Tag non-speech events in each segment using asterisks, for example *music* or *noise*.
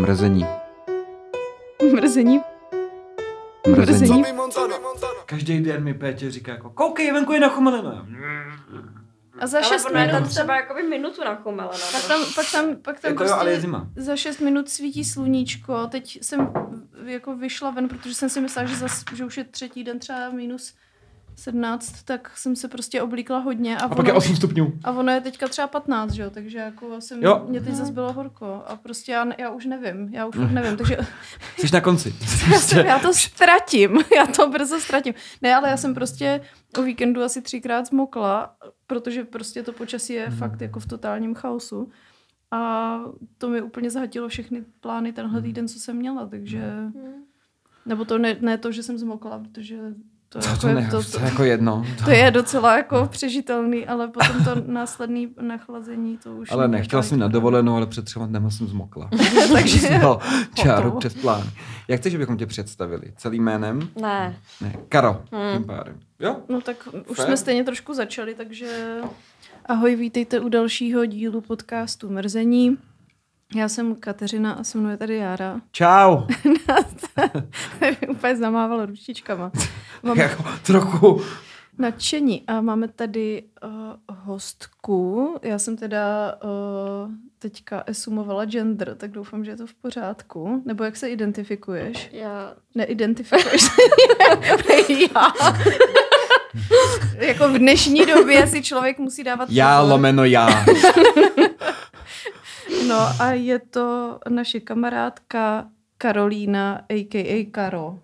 Mrzení. Mrzení. Mrzení. Každý den mi Pétě říká jako, koukej, venku je nachomelina. A za Ale šest ono je tam minut... třeba jakoby minutu nachumelena. Pak tam, pak tam, pak tam Jako jo, ale je zima. za 6 minut svítí sluníčko. Teď jsem jako vyšla ven, protože jsem si myslela, že, zas, že už je třetí den třeba minus 17, tak jsem se prostě oblíkla hodně. A, A pak ono, je 8 stupňů. a ono je teďka třeba 15, že jo, takže jako jsem, Jo. mě teď zase bylo horko a prostě já, já už nevím, já už fakt nevím, takže Jsi na konci. já, *laughs* jsem, já to ztratím, *laughs* já to brzo ztratím. Ne, ale já jsem prostě o víkendu asi třikrát zmokla, protože prostě to počasí je fakt jako v totálním chaosu. A to mi úplně zahatilo všechny plány tenhle týden, co jsem měla, takže... Nebo to ne, ne to, že jsem zmokla, protože to, To, jako to, je, ne, to, to, to, je jako jedno. To, to je docela jako přežitelný, ale potom to *laughs* následný nachlazení, to už... ale nechtěla jsem na dovolenou, ale před třema dnema jsem zmokla. *laughs* *laughs* Takže No, čáru přes plán. Jak chceš, abychom tě představili? Celým jménem? Ne. Ne. Karo, Hmm. tím pádem. Jo? No tak už Fér. jsme stejně trošku začali, takže ahoj, vítejte u dalšího dílu podcastu Mrzení. Já jsem Kateřina a se mnou je tady Jára. *laughs* Čau. Úplně zamávala ručičkama. *laughs* Mám jako trochu. nadšení a máme tady uh, hostku. Já jsem teda uh, teďka esumovala gender, tak doufám, že je to v pořádku. Nebo jak se identifikuješ? Já... Neidentifikuješ se *laughs* já. jako v dnešní době si člověk musí dávat Já pozor. lomeno já. No a je to naše kamarádka Karolína, a.k.a. Karo.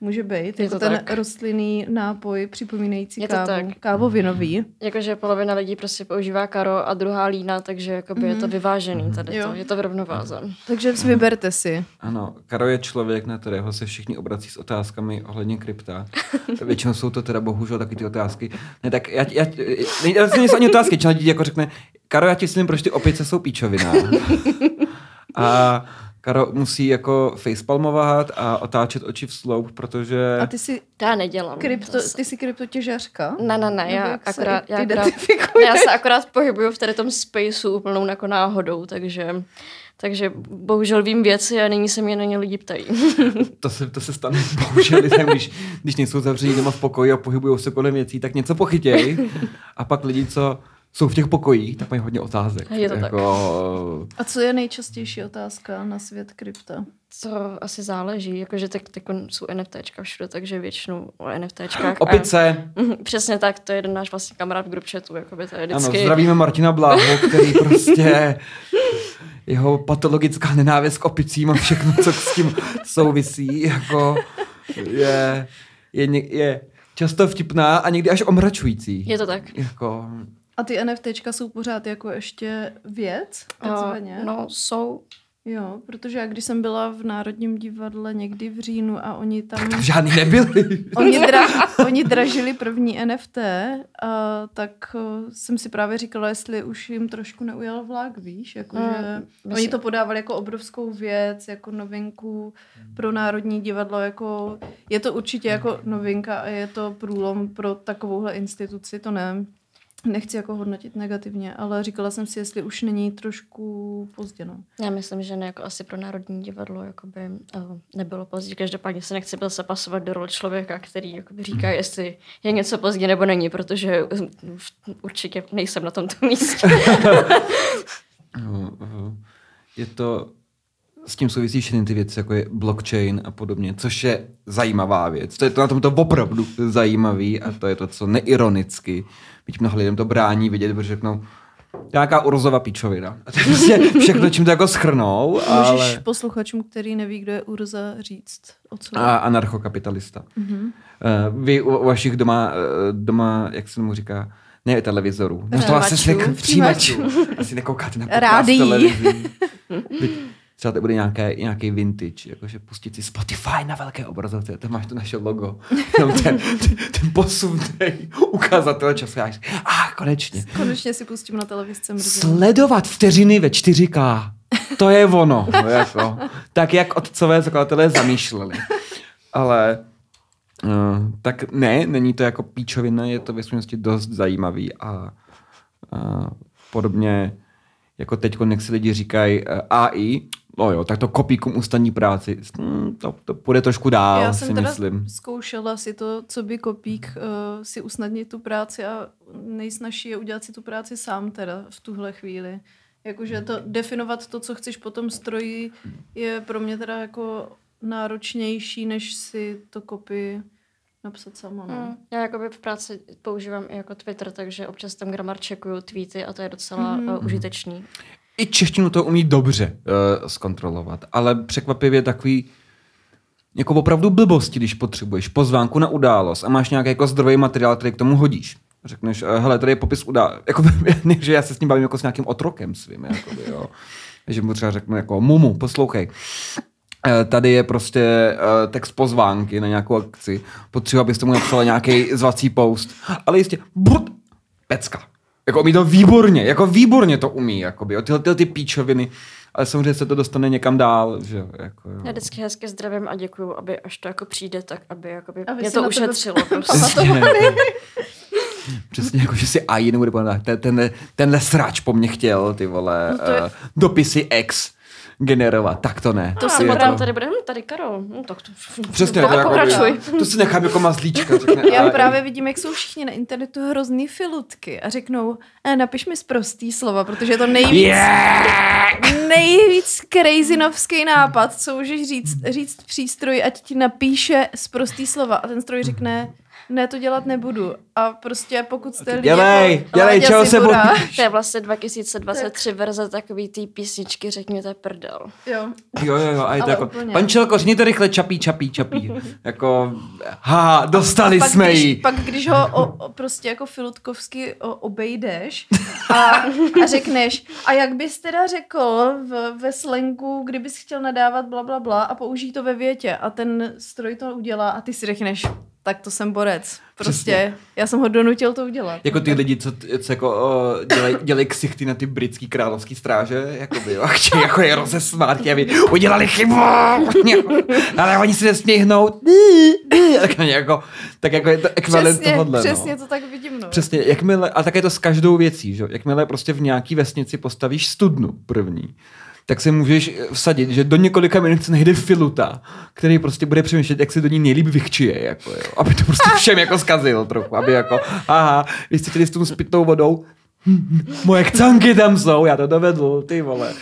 Může být. Je Je to to ten tak. rostlinný nápoj připomínající Je to kávu. tak. Kávovinový. Jakože polovina lidí prostě používá karo a druhá lína, takže jakoby je to vyvážený tady Jo. to. Je to v rovnováze. Takže si vyberte si. Ano, Karo je člověk, na kterého se všichni obrací s otázkami ohledně krypta. *laughs* Většinou jsou to teda bohužel taky ty otázky. Ne, tak já, já, já, já se něco ani otázky, čel lidi jako řekne, Karo, já ti myslím, proč ty opice jsou píčovina. *laughs* A Karo musí jako facepalmovat a otáčet oči v sloup, protože... A ty jsi, To já nedělám. krypto, Zase. ty jsi kryptotěžařka? Ne, ne, ne, já akorát, já, akorát, já se akorát pohybuju v tady tom spaceu úplnou jako náhodou, takže, takže bohužel vím věci a nyní se mě na ně lidi ptají. *laughs* To se, to se stane bohužel lidem, když, když nejsou zavření doma v pokoji a pohybují se kolem věcí, tak něco pochytěj. A pak lidi, co jsou v těch pokojích, tak mají hodně otázek. Je to tak. jako, A co je nejčastější otázka na svět krypta? To asi záleží, jakože tak, tak jsou NFTčka všude, takže většinou o NFTčkách. Opice. A, Mhm, přesně tak, to je jeden náš vlastně kamarád v group chatu, jakoby to je Ano, vždycky... zdravíme Martina Bláhu, který prostě jeho patologická nenávist k opicím a všechno, co s tím souvisí, jako je, je, je často vtipná a někdy až omračující. Je to tak. Jako, A ty NFTčka jsou pořád jako ještě věc? Takzvaně? Uh, no, jsou. Jo, protože já když jsem byla v Národním divadle někdy v říjnu a oni tam... tam žádný nebyli. Oni, dra, *laughs* oni dražili první NFT, a tak uh, jsem si právě říkala, jestli už jim trošku neujel vlak, víš, jakože Mm, oni myslím- to podávali jako obrovskou věc, jako novinku pro Národní divadlo, jako je to určitě jako novinka a je to průlom pro takovouhle instituci, to ne, nechci jako hodnotit negativně, ale říkala jsem si, jestli už není trošku pozdě, no. Já myslím, že ne, jako asi pro Národní divadlo jakoby, uh, nebylo pozdě. Každopádně se nechci byl se pasovat do role člověka, který jakoby říká, jestli je něco pozdě nebo není, protože uh, určitě nejsem na tomto *laughs* místě. No, uh, Je to, s tím souvisí všechny ty věci, jako je blockchain a podobně, což je zajímavá věc. To je to na tomto opravdu zajímavý a to je to, co neironicky, byť mnoha lidem to brání vidět, protože řeknou, nějaká urzova píčovina. A to je prostě všechno, čím to jako schrnou, Můžeš ale... posluchačům, který neví, kdo je Urza, říct, o co? A anarchokapitalista. Mhm. Uh, vy u, u vašich doma, uh, doma, jak se mu říká, ne televizorů. No to asi ne, přijímačů. Asi nekoukáte na *laughs* podcast televizí. *laughs* Třeba to bude nějaké, nějaký vintage, jakože pustit si Spotify na velké obrazovce, tam máš to naše logo. Jenom ten, ten, ten posunný ukazatel času. A ah, konečně. Konečně si pustím na televizce mrzení. Sledovat vteřiny ve 4K. To je ono. *laughs* No, jako. Tak, jak otcové zakladatelé zamýšleli. Ale uh, tak ne, není to jako píčovina, je to ve skutečnosti dost zajímavý a, a podobně jako teď, jak si lidi říkají eh, AI, no jo, tak to kopíkům ustaní práci. Hmm, to, to půjde trošku dál, Já si jsem teda myslím. zkoušela si to, co by kopík uh, si usnadnit tu práci a nejsnažší je udělat si tu práci sám teda v tuhle chvíli. Jakože to definovat to, co chceš po tom stroji, je pro mě teda jako náročnější, než si to kopy napsat sama. No. Mm. Já jakoby v práci používám i jako Twitter, takže občas tam gramar čekuju tweety a to je docela mm. uh, užitečný. I češtinu to umí dobře uh, zkontrolovat, ale překvapivě takový jako opravdu blbosti, když potřebuješ pozvánku na událost a máš nějaký jako zdrojový materiál, který k tomu hodíš. Řekneš, eh, hele, tady je popis události. *laughs* Jako, *laughs* že já se s ním bavím jako s nějakým otrokem svým, jakoby, jo. že mu třeba řeknu jako, mumu, poslouchej. Eh, Tady je prostě text pozvánky na nějakou akci. Potřebuji, abys tomu napsala nějaký zvací post. Ale jistě, brut, pecka. Jako umí to výborně, jako výborně to umí, jakoby, jo, tyhle, tyhle ty píčoviny. Ale samozřejmě se to dostane někam dál, že jo, jako, jo. Já vždycky hezky zdravím a děkuju, aby až to jako přijde, tak aby jakoby Aby mě to ušetřilo. *laughs* Prostě. Přesně, Přesně jako, že si AI nebude pamatovat. Ten, tenhle, tenhle srač po mně chtěl, ty vole, No to je- uh, dopisy X generovat. Tak to ne. To si potom tady bude, hm, tady Karol, hm, tak to... Přesně, to to, jako, pokračuj. to si nechám jako mazlíčka. Řekne, Já AI. právě vidím, jak jsou všichni na internetu hrozný filutky a řeknou, e, napiš mi zprostý slova, protože je to nejvíc, Yeah! nejvíc crazynovský nápad, co můžeš říct, říct přístroji, ať ti napíše zprostý slova a ten stroj řekne, ne, to dělat nebudu. A prostě pokud jste lidi Dělej, jako dělej, čeho se bojíš? To je vlastně 2023 verze takový té písničky Řekněte prdel. Jo. Jo, jo, jo, a je to jako, úplně. pančelko, řekněte rychle čapí, čapí, čapí. *laughs* jako, ha, dostali pak, jsme když, ji. pak když ho o, o, prostě jako filutkovsky o, obejdeš a, a řekneš, a jak bys teda řekl v, ve slengu, kdybys chtěl nadávat bla, bla, bla a použij to ve větě a ten stroj to udělá a ty si řekneš, tak to jsem borec. Prostě Přesně. já jsem ho donutil to udělat. Jako ty lidi, co, co jako, o, dělej, dělej ksichty na ty britský královský stráže, jakoby, jo, a *laughs* chtějí jako je rozesmát, aby udělali chybu, *laughs* ale oni si nesmějí hnout, tak jako, tak jako je to ekvivalent Přesně, tohohle, přesně no. to tak vidím. No. Přesně, jakmile, a tak je to s každou věcí, že? jakmile prostě v nějaký vesnici postavíš studnu první, tak se můžeš vsadit, že do několika minut se najde filuta, který prostě bude přemýšlet, jak se do ní nejlíp vychčije, jako jo. Aby to prostě všem jako zkazil trochu, aby jako, aha, vy jste chtěli s tou pitnou vodou, *laughs* moje kcanky tam jsou, já to dovedl, ty vole.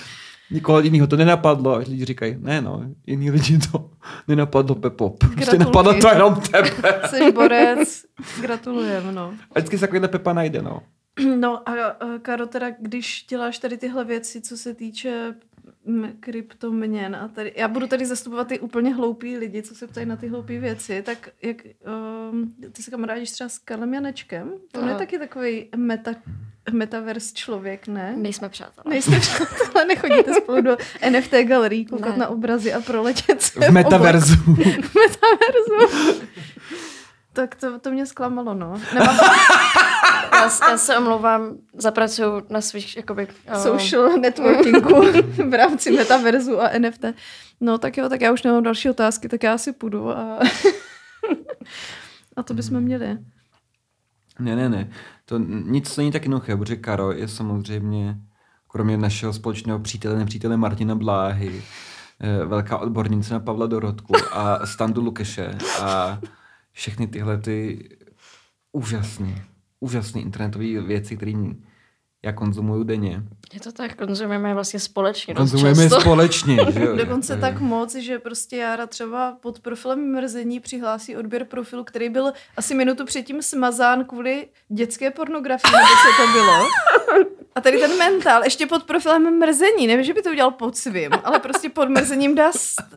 Nikoho jiného to nenapadlo a lidi říkají, ne no, jiný lidi to nenapadlo, Pepo. Prostě napadlo to jenom tebe. *laughs* Jsi borec, gratulujem, no. A vždycky se takovýhle Pepa najde, no. No a a, Karo, teda když děláš tady tyhle věci, co se týče kryptoměn a tady, já budu tady zastupovat ty úplně hloupí lidi, co se ptají na ty hloupé věci, tak jak, um, ty se kamarádíš třeba s Karlem Janečkem, on je Aha. taky takový meta, metaverse člověk, ne? Nejsme přátelé. Nejste přátelé, nechodíte spolu do *laughs* NFT galerii koukat Ne. na obrazy a proletět se V metaverzu. *laughs* V metaverzu. Tak to, to mě zklamalo, no. Nemám *laughs* Já, já se omlouvám, zapracuju na svých jakoby, eh, social networkingu *laughs* v rámci metaverzu a NFT. No tak jo, tak já už nemám další otázky, tak já si půjdu a, *laughs* a to bychom měli. Ne, ne, ne. To nic není tak jednoduché, protože Karo je samozřejmě, kromě našeho společného přítele, nepřítele Martina Bláhy, eh, velká odbornice na Pavla Dorotku a Standu Lukeše a všechny tyhle ty úžasné, úžasné internetové věci, které já konzumuju denně. Je to tak, konzumujeme vlastně společně Konzumujeme je často. společně, že jo? *laughs* Dokonce je- tak moc, že prostě Jára třeba pod profilem mrzení přihlásí odběr profilu, který byl asi minutu předtím smazán kvůli dětské pornografii, nebo co to bylo. *laughs* A tady ten mentál, ještě pod profilem mrzení, nevím, že by to udělal pod svým, ale prostě pod mrzením dá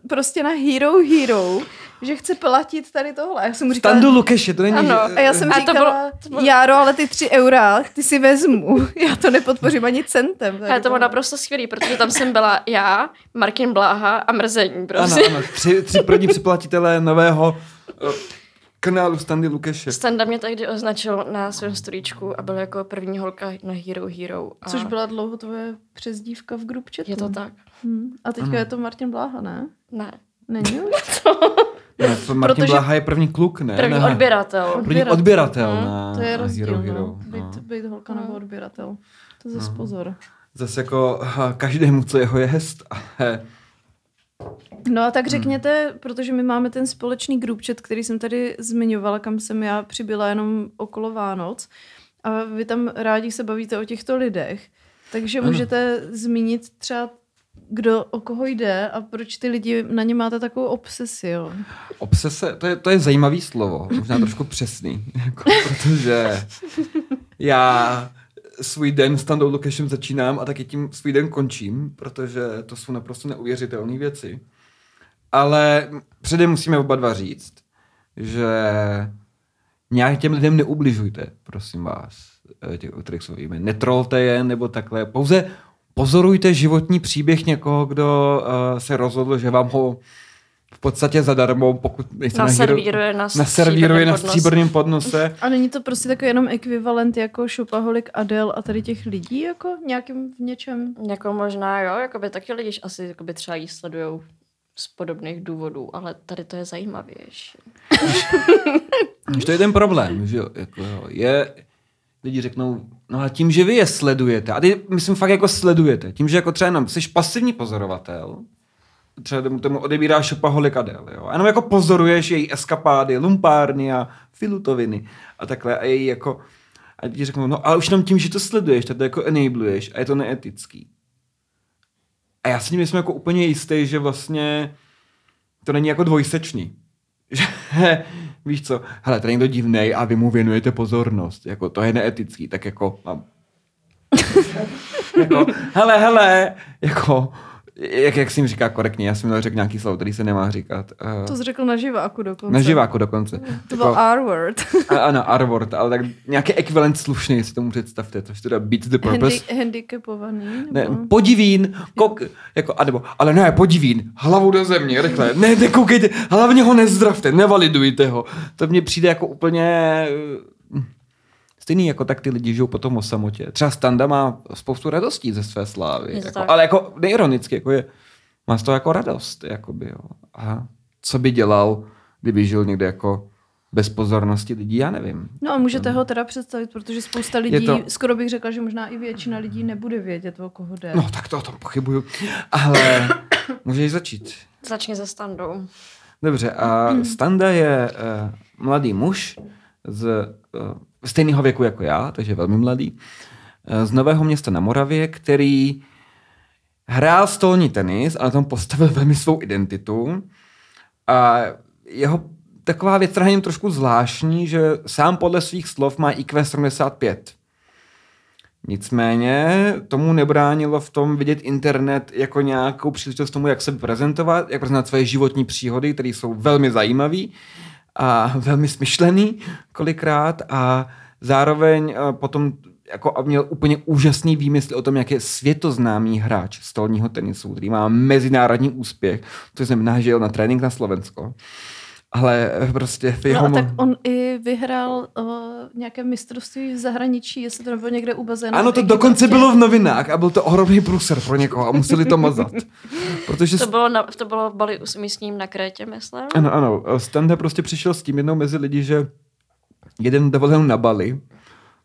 prostě na Hero Hero, že chce platit tady tohle. Já jsem mu říkala, Standu Lukeše, to není... Ano, a já jsem A to říkala, bylo- to bylo- Járo, ale ty tři eura, ty si vezmu. Já to nepodpořím ani centem. tady Ale to bylo naprosto skvělý, protože tam jsem byla já, Martin Bláha a mrzení Ano, prostě. ano, tři, tři první připlatitelé nového kanálu Standy Lukeše. Standa mě tehdy označil na svém storíčku a byl jako první holka na Hero Hero. A Což byla dlouho tvoje přezdívka v group chatu. Je to tak? Hmm. A teďka Ano. je to Martin Bláha, ne? Ne. Není už? *laughs* Ne, to Martin Protože- Bláha je první kluk, ne? První ne. odběratel. Od- První Odběratel. odběratel Mhm, na To je na rozdíl, Hero no. Hero. Být, no. být holka nebo odběratel. To zase No. pozor. zase jako každému, co jeho jest. Ale No a Hmm. tak řekněte, protože my máme ten společný group chat, který jsem tady zmiňovala, kam jsem já přibyla jenom okolo Vánoc a vy tam rádi se bavíte o těchto lidech, takže Ano. můžete zmínit třeba kdo o koho jde a proč ty lidi na ně máte takovou obsesi, jo? Obsese, to je, to je zajímavý slovo, možná trošku přesný, jako, protože já svůj den s Tandou Lukešem začínám a taky tím svůj den končím, protože to jsou naprosto neuvěřitelné věci. Ale předem musíme oba dva říct, že nějak těm lidem neubližujte, prosím vás, eh, těch, o kterých se. Netrolte je nebo takhle. Pouze pozorujte životní příběh někoho, kdo uh, se rozhodl, že vám ho v podstatě zadarmo, pokud nejste na, hero, Naservíruje na naservíruje na stříbrném stříbrném podnose. *laughs* A není to prostě takový jenom ekvivalent jako Shopaholic Adele a tady těch lidí, jako nějakým v něčem? Jako možná, jo, jakoby taky lidi asi jakoby třeba jí sledujou z podobných důvodů, ale tady to je zajímavější. *laughs* To je ten problém, že jo, jako je, lidi řeknou, no a tím, že vy je sledujete, a ty, myslím fakt jako sledujete, tím, že jako třeba jenom jsi pasivní pozorovatel, třeba tomu, tomu odebíráš šopaholik Adel, jo, a jenom jako pozoruješ její eskapády, lumpárny a filutoviny a takhle a její jako, a ti řeknou, no ale už jenom tím, že to sleduješ, tak to jako enabluješ a je to neetický. A já si tím jsem jako úplně jistý, že vlastně to není jako dvojsečný. *laughs* Že, víš co, hele, tady někdo divnej a vy mu věnujete pozornost. Jako, to je neetický, tak jako mám. *laughs* jako, hele, hele, jako, jak, jak si jim říká korektně, já jsem měl řekl nějaký slovo, který se nemá říkat. Uh, To jsi řekl na živáku dokonce. na živáku dokonce. To byl R-word. ano, R-word, ale tak nějaký ekvivalent slušný si tomu představte, což teda beat the purpose. Handi- handicapovaný? Ne, podivín, kok, jako, a nebo, ale ne, podivín, hlavou do země, rychle, ne, nekoukejte, hlavně ho nezdravte, nevalidujte ho. To mně přijde jako úplně stejný jako tak ty lidi žijou potom o samotě. Třeba Standa má spoustu radostí ze své slávy, jako, tak. ale jako neironicky, jako je, má z toho jako radost, jakoby, jo. A co by dělal, kdyby žil někde jako bez pozornosti lidí, já nevím. No a můžete ho teda představit, protože spousta lidí, to- skoro bych řekla, že možná i většina lidí nebude vědět, o koho jde. No, tak to o tom pochybuju. Ale *coughs* můžeš začít. Začni se standou. Dobře, a *coughs* Standa je uh, mladý muž z uh, stejného věku jako já, takže velmi mladý, uh, z Nového města na Moravě, který hrál stolní tenis a na tom postavil *laughs* velmi svou identitu. A jeho taková věc, která je trošku zvláštní, že sám podle svých slov má IQ 75. Nicméně tomu nebránilo v tom vidět internet jako nějakou příležitost tomu, jak se prezentovat, jak prezentovat své životní příhody, které jsou velmi zajímavé a velmi smyšlený kolikrát a zároveň eh, potom jako a měl úplně úžasný výmysl o tom, jak je světoznámý hráč stolního tenisu, který má mezinárodní úspěch, to znamená, že jel na trénink na Slovensko. Ale prostě v No jeho... a mo- tak on i vyhrál uh, nějaké mistrovství v zahraničí, jestli to nebylo někde u bazénu. Ano, to dokonce bylo v novinách a byl to ohromný průser pro někoho a museli to mazat. *laughs* Protože To bylo, na, to bylo v Bali s místním na Krétě, myslím. Ano, ano. Standa prostě přišel s tím jednou mezi lidi, že jeden dovolenou na Bali,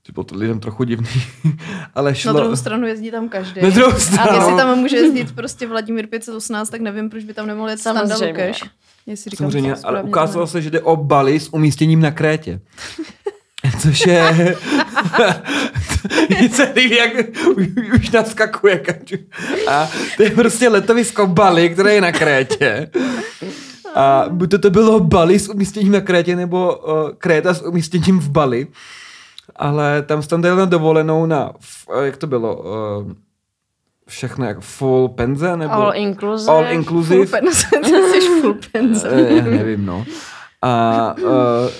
což bylo to lidem trochu divný, *laughs* ale šlo... Na druhou stranu jezdí tam každý. Na druhou A stranu. jestli tam může jezdit prostě Vladimír 518, tak nevím, proč by tam nemohl jet Standa. Lukeš. Jestli říkám Samozřejmě, ale ukázalo se, že jde o Bali s umístěním na Krétě. *laughs* Což je... *laughs* celý jak už- naskakuje. A to je prostě letovisko Bali, které je na Krétě. A buď to, to bylo Bali s umístěním na Krétě, nebo uh, Kréta s umístěním v Bali. Ale tam jsem jel na dovolenou na, f- jak to bylo, uh, všechno jako full penze, nebo... All inclusive. All Full inclusive. penze, *laughs* ty jsi full penze. Eh, Já nevím, no. A uh,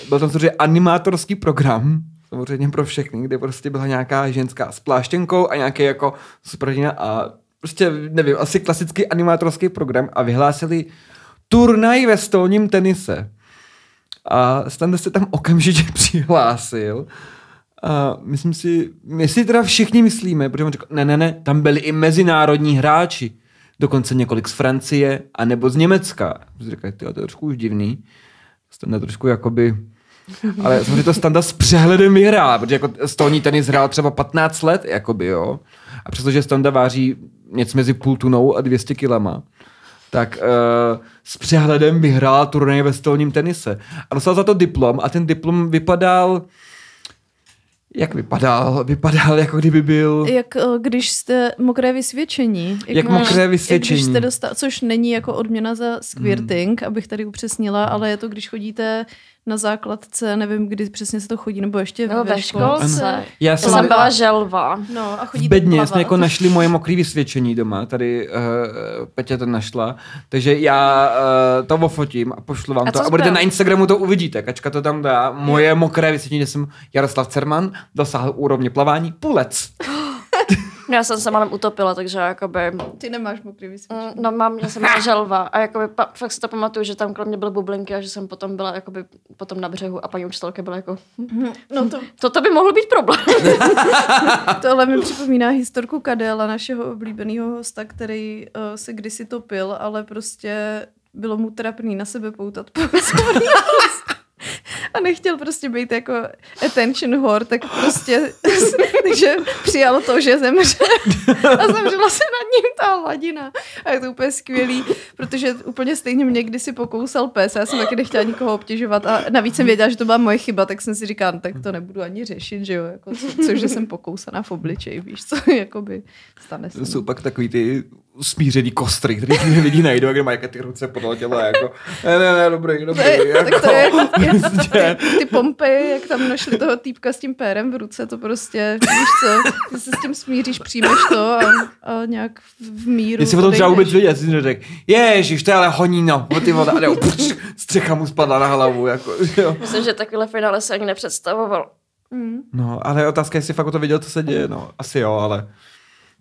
byl tam samozřejmě animátorský program, samozřejmě pro všechny, kde prostě byla nějaká ženská s pláštěnkou a nějaký jako superhrdina a prostě, nevím, asi klasický animátorský program a vyhlásili turnaj ve stolním tenise. A Standa se tam okamžitě *laughs* přihlásil. A myslím si, my si teda všichni myslíme, protože on řekl, ne, ne, ne, tam byli i mezinárodní hráči. Dokonce několik z Francie a nebo z Německa. Ty, to je trošku už divný. Standa trošku jakoby... Ale samozřejmě to Standa s přehledem vyhrál, protože jako stolní tenis hrál třeba 15 let, jakoby, jo. A přestože Standa váží něco mezi půl tunou a 200 kilama, tak uh, s přehledem vyhrál turnaj ve stolním tenise. A dostal za to diplom a ten diplom vypadal jak vypadal? Vypadal, jako kdyby byl... Jak eh, když jste mokré vysvědčení. Jak máš- mokré Jak vysvědčení. když jste dostal, což není jako odměna za squirting, abych tady upřesnila, ale je to, když chodíte na základce, nevím, kdy přesně se to chodí, nebo ještě No, ve školce. Já Já jsem, jsem byla želva. No a v chodíte bedně jsme jako našli moje mokré vysvědčení doma, tady uh, Petě to našla, takže já uh, to ofotím a pošlu vám A to. a budete na Instagramu to uvidíte, Kačka to tam dá, moje mokré vysvědčení, že jsem Jaroslav Cerman, dosáhl úrovně plavání, půlec. *gasps* No, já jsem se malem utopila, takže jakoby... Ty nemáš mokrý vysvědčení. mm, No mám, já jsem byla želva a jakoby pa, fakt si to pamatuju, že tam kolem mě byly bublinky a že jsem potom byla jakoby potom na břehu a paní učitelka byla jako, No to, toto by mohlo být problém. *laughs* tohle mi připomíná historku Kadela, našeho oblíbeného hosta, který uh, se kdysi topil, ale prostě bylo mu trapný na sebe poutat pozornost. *laughs* *laughs* A nechtěl prostě být jako attention whore, tak prostě, *laughs* takže přijal to, že zemře. *laughs* A zemřela se nad ním ta hladina. A je to úplně skvělý, protože úplně stejně mě kdysi pokousal pes a já jsem taky nechtěla nikoho obtěžovat a navíc jsem věděla, že to byla moje chyba, tak jsem si říkala, no, tak to nebudu ani řešit, že jo, jako co, což, že jsem pokousaná v obličeji, víš co, jakoby stane se. To jsou pak takový ty smířený kostry, který ty *laughs* lidi najdou, kde mají ty ruce podle těla, jako, ne, ne, ne, dobrý, dobrý, To je, jako, tak to je, *laughs* prostě. ty, ty Pompeji, jak tam našli toho týpka s tím pérem v ruce, to prostě, víš co, ty se s tím smíříš, přijmeš to a, a nějak v míru Jestli o tom třeba vůbec vědět, si řekl, ježiš, to je ale honíno, o ty voda, a *laughs* střecha mu spadla na hlavu, jako, jo. Myslím, že takovýhle finále se ani nepředstavoval. Mm. No, ale otázka je, jestli fakt o to věděl, co se děje, no, asi jo, ale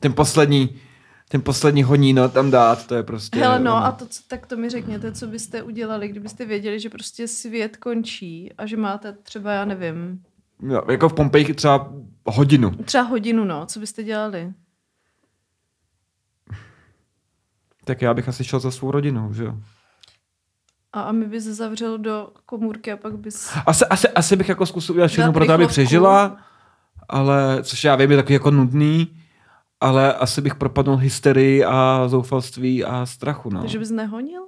ten poslední, ten poslední honíno tam dát, to je prostě... Hele, no ono. a to, co, tak to mi řekněte, co byste udělali, kdybyste věděli, že prostě svět končí a že máte třeba, já nevím, Jo, jako v Pompejích třeba hodinu. třeba hodinu, no, co byste dělali? Tak já bych asi šel za svou rodinou, že jo. A, a my bys zavřel do komůrky a pak bys... Asi, asi, asi bych jako zkusil udělat všechno pro to, aby přežila, ale, což já vím, je takový jako nudný, ale asi bych propadnul hysterii a zoufalství a strachu, no. Takže bys nehonil?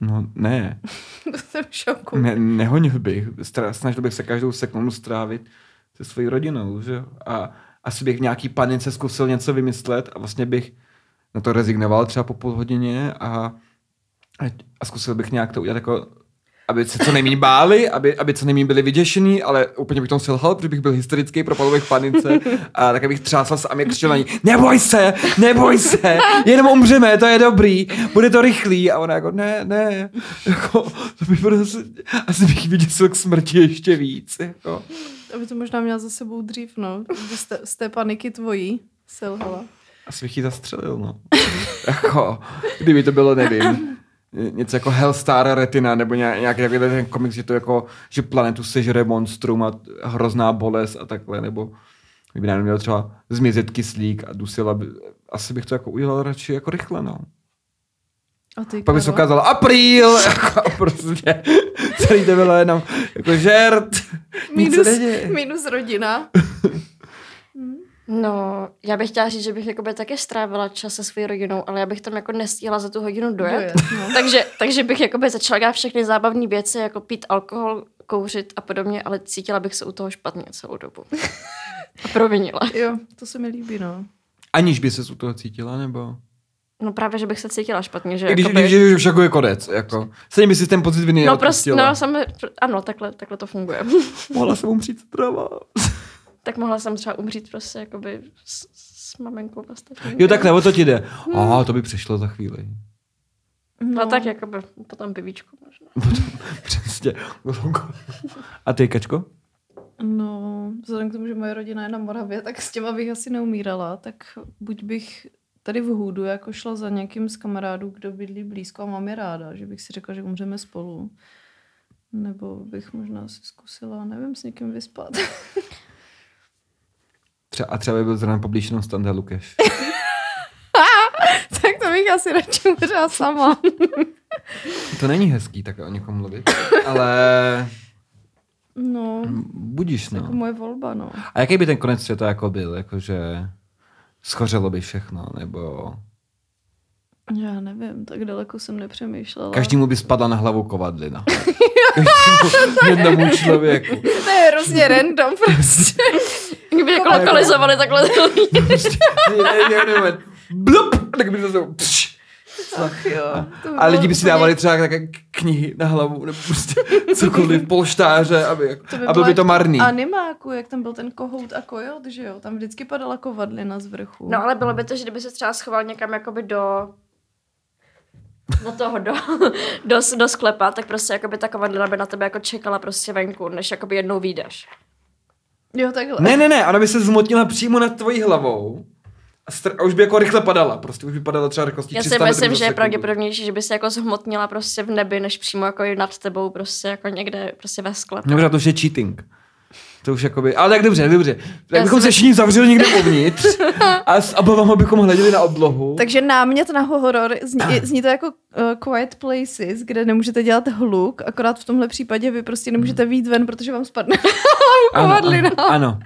No ne, *laughs* To jsem v šoku. ne nehonil bych, Stra- snažil bych se každou sekundu strávit se svojí rodinou, že. A asi bych v nějaký panice zkusil něco vymyslet a vlastně bych na to rezignoval třeba po půl hodině a, a zkusil bych nějak to udělat jako aby se co nejméně báli, aby, aby co nejméně byli vyděšený, ale úplně bych tom selhal, protože bych byl hysterický, propadl bych panice a tak bych třásal se a mě křičel na ní, neboj se, neboj se, jenom umřeme, to je dobrý, bude to rychlý. A ona jako, ne, ne, jako, to by prostě, asi bych vyděsil k smrti ještě víc. Jako. Aby to možná měla za sebou dřív, no. Z té, z té paniky tvojí selhala. Asi bych ji zastřelil, no. jako, kdyby to bylo, nevím, něco jako Hellstar Retina, nebo nějak- nějaký takový ten komiks, že to jako, že planetu sežere monstrum a hrozná bolest a takhle, nebo kdyby najednou měl třeba zmizet kyslík a dusil, aby, asi bych to jako udělal radši jako rychle, no. A ty, Pak by se Karlo? ukázalo apríl, *laughs* jako prostě celý to bylo jenom jako žert, minus, minus rodina. *laughs* No, já bych chtěla říct, že bych jakoby taky strávila čas se svou rodinou, ale já bych tam jako nestihla za tu hodinu dojet. Dojet, no. *laughs* takže, takže bych jakoby začala dělat všechny zábavné věci, jako pít alkohol, kouřit a podobně, ale cítila bych se u toho špatně celou dobu. A provinila. Jo, to se mi líbí, no. Aniž by se u toho cítila, nebo? No právě, že bych se cítila špatně, že I když, jakoby... když, když už jako je konec, jako. Stejně by si ten pocit viny No prostě, no sam, ano, takhle, takhle to funguje. Mohla jsem umřít zdrava. Tak mohla jsem třeba umřít prostě jakoby s, s maminkou a ostatními. Jo, takhle, o to ti jde. Aha, to by přešlo za chvíli. No tak jakoby potom pivíčku možná. *laughs* Přesně. *laughs* A ty, Kačko? No, vzhledem k tomu, že moje rodina je na Moravě, tak s těma bych asi neumírala, tak buď bych tady v Hůdu jako šla za někým z kamarádů, kdo bydlí blízko a mám je ráda, že bych si řekla, že umřeme spolu. Nebo bych možná si zkusila, nevím, s někým vyspat. *laughs* Třeba, a třeba by byl zrovna poblíž jenom Standa Lukeš. *laughs* tak to bych asi radši umřela sama. To není hezký tak o někom mluvit, ale No, budíš, jako no. moje volba, no. A jaký by ten konec světa jako byl? Jakože schořelo by všechno, nebo Já nevím, tak daleko jsem nepřemýšlela. každému by spadla na hlavu kovadlina. *laughs* Každému jednomu člověku. To je hrozně random prostě. Kdyby jako lokalizovali takhle. *laughs* Blup, tak by to zase... Ach jo. A lidi by si dávali třeba také knihy na hlavu, nebo prostě cokoliv, polštáře, aby, jako, To by a byl bylo by to jak marný. Animáku, jak tam byl ten kohout a kojot, že jo? Tam vždycky padala kovadlina z vrchu. No ale bylo by to, že kdyby se třeba schoval někam jakoby do do toho, do, *laughs* do, do sklepa, tak prostě jakoby ta kovadlina by na tebe jako čekala prostě venku, než jakoby jednou vyjdeš. Jo, takhle. Ne, ne, ne, ona by se zmotnila přímo nad tvojí hlavou a, str- a už by jako rychle padala, prostě už by padala třeba rychlostí Já 300 si myslím, že je pravděpodobnější, že by se jako zhmotnila prostě v nebi, než přímo jako nad tebou prostě jako někde prostě ve sklepu. Dobře, to už je cheating. To už jakoby, ale tak dobře, dobře. Tak bychom se všichni zavřeli někde uvnitř a s obavama bychom hleděli na oblohu. Takže námět na horor, zní, zní to jako uh, quiet places, kde nemůžete dělat hluk, akorát v tomhle případě vy prostě nemůžete výjít ven, protože vám spadne *laughs* *laughs* ano, kovadlina. ano, ano.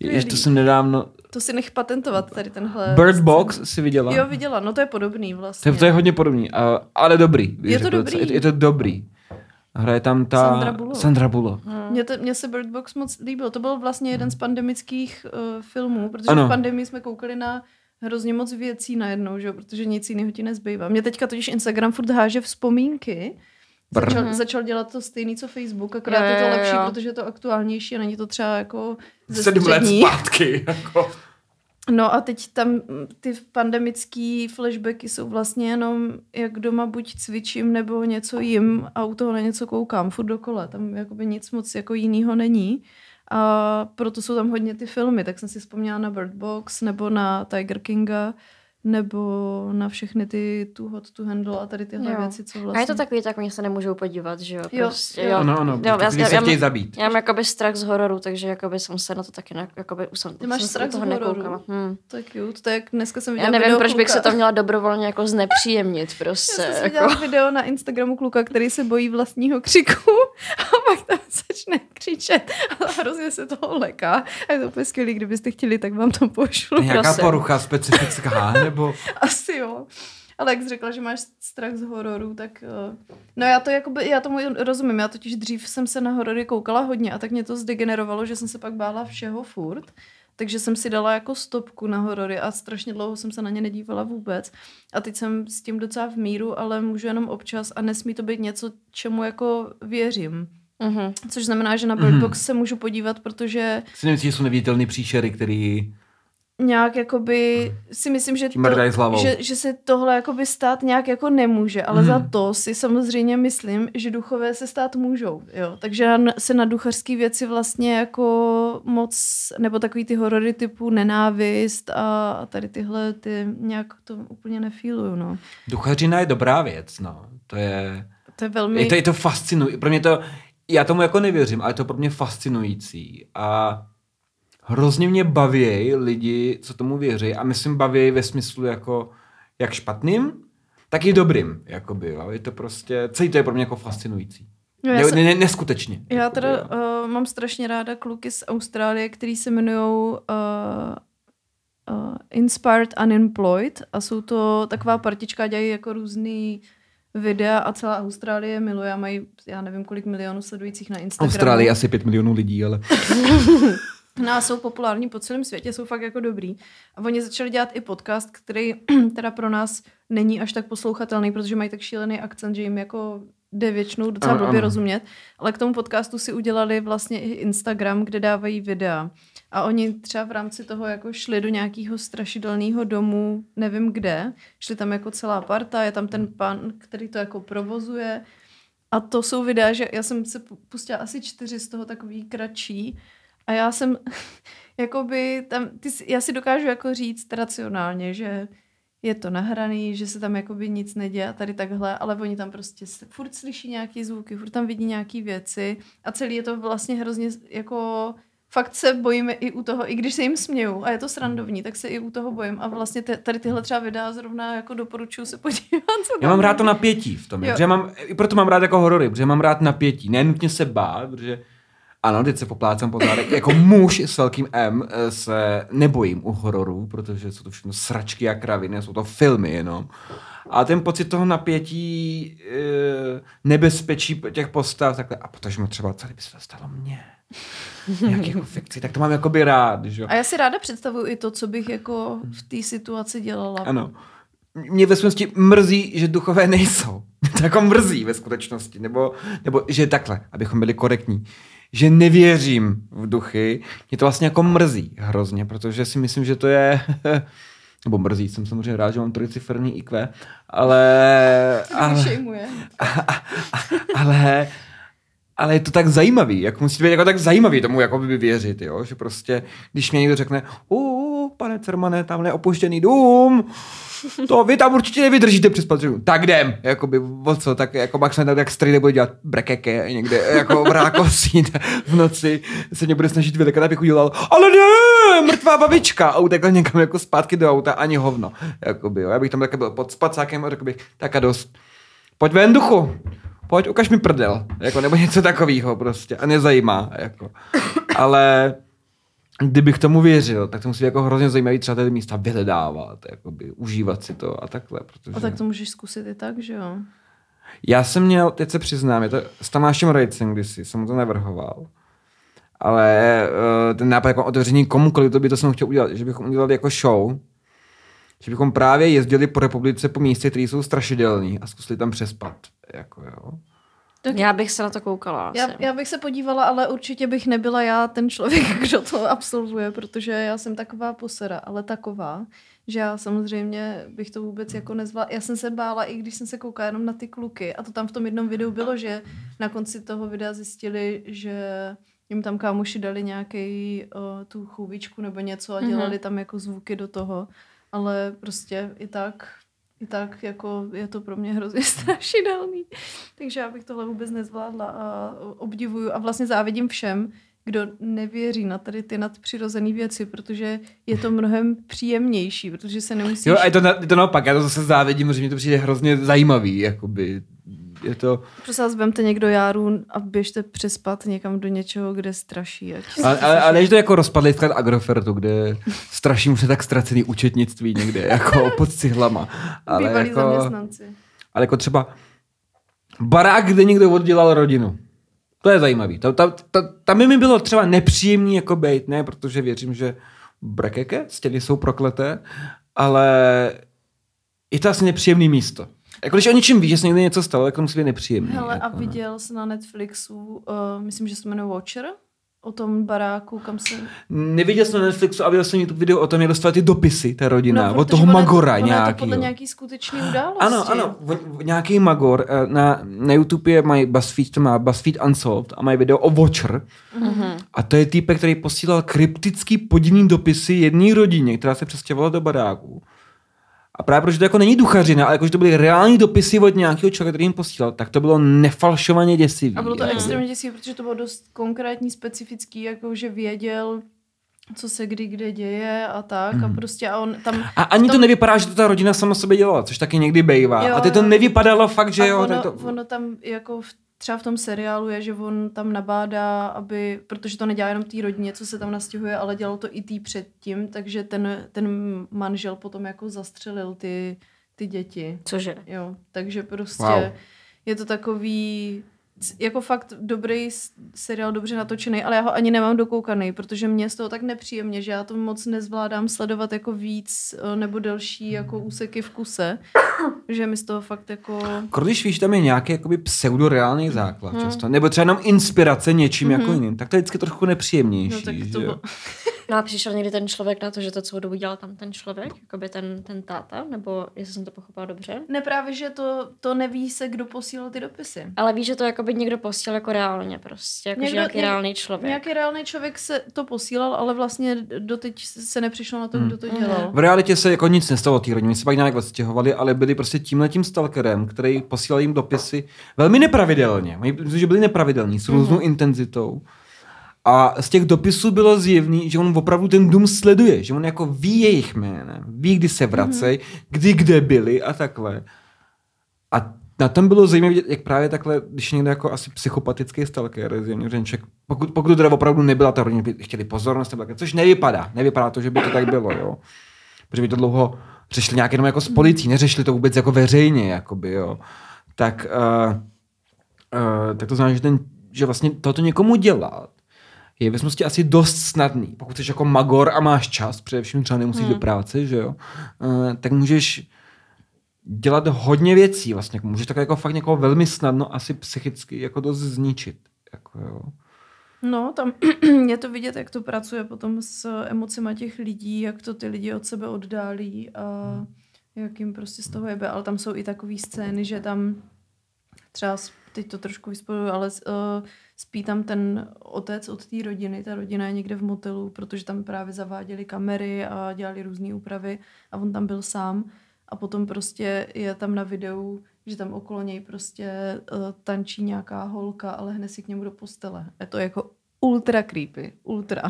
Jež to jsem nedávno... To si nech patentovat tady tenhle... Bird Box si viděla? Jo, viděla, no to je podobný To vlastně. je, to je hodně podobný, a, ale dobrý. Je to řekl. dobrý. Je, je to dobrý. Hraje tam ta... Sandra Bullock. Sandra Bullock. Mně, to, mně se Bird Box moc líbil. To byl vlastně jeden z pandemických uh, filmů, protože Ano. v pandemii jsme koukali na hrozně moc věcí najednou, že? jo, protože nic jiného ti nezbývá. Mě teďka totiž Instagram furt háže vzpomínky. Brr. Začal, začal dělat to stejný, co Facebook, akorát Jo, je to lepší, jo. protože je to aktuálnější a není to třeba jako ze Sedm let zpátky. Jako. No a teď tam ty pandemický flashbacky jsou vlastně jenom, jak doma buď cvičím nebo něco jim a u toho na něco koukám, furt dokola. Tam jakoby nic moc jako jinýho není. A proto jsou tam hodně ty filmy, tak jsem si vzpomněla na Bird Box nebo na Tiger Kinga nebo na všechny ty Too Hot to Handle a tady tyhle Jo. věci, co A vlastně... je to takový, tak oni se nemůžou podívat, že jo? Jo, Prostě, jo. Ano, ano, Jo, protože se chtějí zabít. Já mám jakoby strach z hororu, takže jakoby jsem se na to taky, ne, jakoby už jsem, Ty máš jsem se strach z toho hororu? nekoukala. Hm. To je cute, to je jak dneska jsem Já viděla nevím, video proč bych kluka. se to měla dobrovolně jako znepříjemnit *laughs* prostě. Já jsem si jako. viděla video na Instagramu kluka, který se bojí vlastního křiku *laughs* a pak tam začne křičet a hrozně se toho leká. A je to úplně skvělý, kdybyste chtěli, tak vám to pošlu. Nějaká prosím. porucha specifická, nebo... *laughs* Asi jo. Ale jak jsi řekla, že máš strach z hororu, tak uh, no já to jakoby, já tomu rozumím, já totiž dřív jsem se na horory koukala hodně a tak mě to zdegenerovalo, že jsem se pak bála všeho furt. Takže jsem si dala jako stopku na horory a strašně dlouho jsem se na ně nedívala vůbec. A teď jsem s tím docela v míru, ale můžu jenom občas a nesmí to být něco, čemu jako věřím. Mhm. Což znamená, že na Bird Box se můžu podívat, protože Si nemyslíš, že jsou neviditelný příšery, který... nějak jakoby si myslím, že, hlavou. že, že se tohle jakoby stát nějak jako nemůže, ale Mhm. za to si samozřejmě myslím, že duchové se stát můžou, jo. Takže se na duchařské věci vlastně jako moc, nebo takový ty horory typu nenávist a a tady tyhle ty nějak to úplně nefíluju, no. Duchařina je dobrá věc, no. To je... To je velmi... Je to, je to fascinující. Pro mě to... Já tomu jako nevěřím, ale je to pro mě fascinující. A hrozně mě baví lidi, co tomu věří. A myslím baví ve smyslu jako jak špatným, tak i dobrým. Jakoby, jo. Je to prostě... Celý to je pro mě jako fascinující. No, já, se, ne, ne, neskutečně. já jakoby, teda jo. uh, mám strašně ráda kluky z Austrálie, který se jmenují uh, uh, Inspired Unemployed a jsou to taková partička, dělají jako různý videa a celá Austrálie je miluje a mají, já nevím, kolik milionů sledujících na Instagramu. Austrálii asi pět milionů lidí, ale... *laughs* No a jsou populární po celém světě, jsou fakt jako dobrý. A oni začali dělat i podcast, který *clears throat* teda pro nás není až tak poslouchatelný, protože mají tak šílený akcent, že jim jako jde většinou docela blbě ano. rozumět. Ale k tomu podcastu si udělali vlastně i Instagram, kde dávají videa. A oni třeba v rámci toho jako šli do nějakého strašidelného domu, nevím kde. Šli tam jako celá parta, je tam ten pan, který to jako provozuje. A to jsou videa, že já jsem se pu- pustila asi čtyři z toho takový kratší. A já jsem, *laughs* jakoby tam, ty, já si dokážu jako říct racionálně, že je to nahraný, že se tam jakoby nic neděje a tady takhle, ale oni tam prostě furt slyší nějaký zvuky, furt tam vidí nějaký věci a celý je to vlastně hrozně jako fakt se bojíme i u toho, i když se jim směju a je to srandovní, tak se i u toho bojím a vlastně te, tady tyhle třeba videa zrovna jako doporučuji se *laughs* podívat. Co Já mám rád to napětí v tom, Jo. že mám, i proto mám rád jako horory, protože mám rád napětí, ne nutně se bát, protože Ano, teď se poplácám po zádech. Jako muž s velkým M eh, se nebojím u hororů, protože jsou to všechno sračky a kraviny, jsou to filmy jenom. A ten pocit toho napětí, eh, nebezpečí těch postav, takhle, a protože mi třeba celý by se to stalo mně. Nějaký jako fikci, tak to mám jakoby rád, že. A já si ráda představuju i to, co bych jako v té situaci dělala. Ano. Mě ve skutečnosti mrzí, že duchové nejsou. to *laughs* jako mrzí ve skutečnosti. Nebo, nebo že takhle, abychom byli korektní. Že nevěřím v duchy. Mě to vlastně jako mrzí hrozně, protože si myslím, že to je... *laughs* nebo mrzí, jsem samozřejmě rád, že mám trojciferný IQ, ale... ale, Šejmuje. *laughs* ale, ale je to tak zajímavý, jak musí být jako tak zajímavý tomu jako by věřit, jo? že prostě, když mě někdo řekne, u, pane Cermane, tamhle je opuštěný dům, to vy tam určitě nevydržíte přes patřinu. Tak jdem, jakoby, o co, tak jako Max tak jak strý nebude dělat brekeke někde, jako v Rákosí v noci se mě bude snažit vylekat, abych udělal, ale ne, mrtvá babička a utekl někam jako zpátky do auta, ani hovno, jakoby, jo. Já bych tam také byl pod spacákem a řekl bych, tak a dost, pojď ven duchu, pojď, ukaž mi prdel, jako, nebo něco takového prostě a nezajímá, jako. Ale kdybych tomu věřil, tak to musí být jako hrozně zajímavý třeba ty místa vyhledávat, jakoby, užívat si to a takhle. Protože... A tak to můžeš zkusit i tak, že jo? Já jsem měl, teď se přiznám, je to s Tamášem Rejcem kdysi, jsem mu to navrhoval. Ale uh, ten nápad jako otevření komukoliv, to by to jsem chtěl udělat, že bychom udělali jako show, že bychom právě jezdili po republice po místě, které jsou strašidelné a zkusili tam přespat. Jako, jo. Tak já bych se na to koukala. Já, Asi. já bych se podívala, ale určitě bych nebyla já ten člověk, *laughs* kdo to absolvuje, protože já jsem taková posera, ale taková, že já samozřejmě bych to vůbec jako nezvala. Já jsem se bála, i když jsem se koukala jenom na ty kluky a to tam v tom jednom videu bylo, že na konci toho videa zjistili, že jim tam kámoši dali nějaký uh, tu chůvičku nebo něco a dělali mm-hmm. tam jako zvuky do toho, ale prostě i tak i tak jako je to pro mě hrozně *laughs* strašidelný. Takže já bych tohle vůbec nezvládla a obdivuju a vlastně závidím všem, kdo nevěří na tady ty nadpřirozené věci, protože je to mnohem příjemnější, protože se nemusíš... Jo, a je to, na, je to naopak, já to zase závidím, že mi to přijde hrozně zajímavý, jakoby. Je to... Prostě vás vemte někdo járu a běžte přespat někam do něčeho, kde straší. Ať Ale, ale, ale je to jako rozpadlý sklad Agrofertu, kde straší už je tak ztracený účetnictví někde, jako *laughs* pod cihlama. Ale Bývalí jako, zaměstnanci. ale jako třeba barák, kde někdo oddělal rodinu. To je zajímavý. Ta, ta, ta, tam by mi bylo třeba nepříjemný jako bejt, ne, protože věřím, že brekeke, stěny jsou prokleté, ale je to asi nepříjemný místo. Jako když o něčem víš, že se někdy něco stalo, tak to musí být nepříjemný. Hele, a jako, no. viděl jsi na Netflixu, uh, myslím, že se jmenuje Watcher, o tom baráku, kam se... Neviděl jsem na Netflixu a viděl jsem YouTube video o tom, jak dostala ty dopisy, ta rodina, no, od toho je- Magora ono je to nějaký. podle nějaký skutečný události. Ano, ano, v- v- nějaký Magor, eh, na, na YouTube je, mají BuzzFeed, to má BuzzFeed Unsolved a mají video o Watcher. Mhm. A to je týpek, který posílal kryptický podivný dopisy jedné rodině, která se přestěhovala do baráku. A právě protože to jako není duchařina, ale jakože to byly reální dopisy od nějakého člověka, který jim posílal, tak to bylo nefalšovaně děsivý. A bylo to jakoby. extrémně děsivé, protože to bylo dost konkrétní, specifický, jako že věděl, co se kdy kde děje a tak. Mhm. A prostě a on tam... A ani v to nevypadá, že to ta rodina sama sobě dělala, což taky někdy bejvá. Jo, a teď to jo. nevypadalo fakt, že a jo. ono, to... ono tam jako v, třeba v tom seriálu je, že on tam nabádá, aby, protože to nedělá jenom té rodině, co se tam nastěhuje, ale dělal to i tý předtím, takže ten, ten manžel potom jako zastřelil ty, ty děti. Cože? Jo, takže prostě Wow. je to takový jako fakt dobrý seriál, dobře natočený, ale já ho ani nemám dokoukaný, protože mě z toho tak nepříjemně, že já to moc nezvládám sledovat jako víc eh, nebo delší jako úseky v kuse, *coughs* že mi z toho fakt jako... Když víš, tam je nějaký jakoby pseudoreálný základ Hmm. často, nebo třeba jenom inspirace něčím jako jiným, tak to je vždycky trochu nepříjemnější. No tak to bylo... *laughs* No a přišel někdy ten člověk na to, že to celou dobu dělal tam ten člověk, jakoby ten, ten táta, nebo jestli jsem to pochopila dobře. Ne právě, že to, to neví se, kdo posílal ty dopisy. Ale víš, že to jakoby někdo posílal jako reálně prostě, jako Někdo- nějaký něk- reálný člověk. Nějaký reálný člověk se to posílal, ale vlastně doteď se nepřišlo na to, Hmm. kdo to dělal. V realitě se jako nic nestalo té rodině, se pak nějak odstěhovali, ale byli prostě tímhletím stalkerem, který posílal jim dopisy velmi nepravidelně. Oni že byli nepravidelní, s různou Mhm. intenzitou. A z těch dopisů bylo zjevný, že on opravdu ten dům sleduje, že on jako ví jejich jménem, ví, kdy se vracejí, Mhm. kdy kde byli a takhle. A na tom bylo zajímavé, vidět, jak právě takhle, když někdo jako asi psychopatický stalker, zjemněřenček, pokud, pokud to teda opravdu nebyla ta rodina, by chtěli pozornost, nebo takhle, což nevypadá, nevypadá to, že by to tak bylo, jo. Protože by to dlouho řešili nějak jenom jako s policií, neřešili to vůbec jako veřejně, jakoby, jo. Tak, uh, uh, tak to znamená, že, ten, že vlastně toto někomu dělat, je ve smyslu asi dost snadný. Pokud jsi jako magor a máš čas, především třeba nemusíš hmm. do práce, že jo, uh, tak můžeš dělat hodně věcí vlastně. Můžeš tak jako fakt někoho velmi snadno asi psychicky jako dost zničit. Jako jo. No, tam *clears throat* je to vidět, jak to pracuje potom s emocima těch lidí, jak to ty lidi od sebe oddálí a hmm. jak jim prostě z toho jebe. Ale tam jsou i takové scény, že tam třeba, teď to trošku vyspojuju, ale uh, spí tam ten otec od té rodiny, ta rodina je někde v motelu, protože tam právě zaváděli kamery a dělali různé úpravy a on tam byl sám a potom prostě je tam na videu, že tam okolo něj prostě uh, tančí nějaká holka, ale hned si k němu do postele. Je to jako ultra creepy, ultra.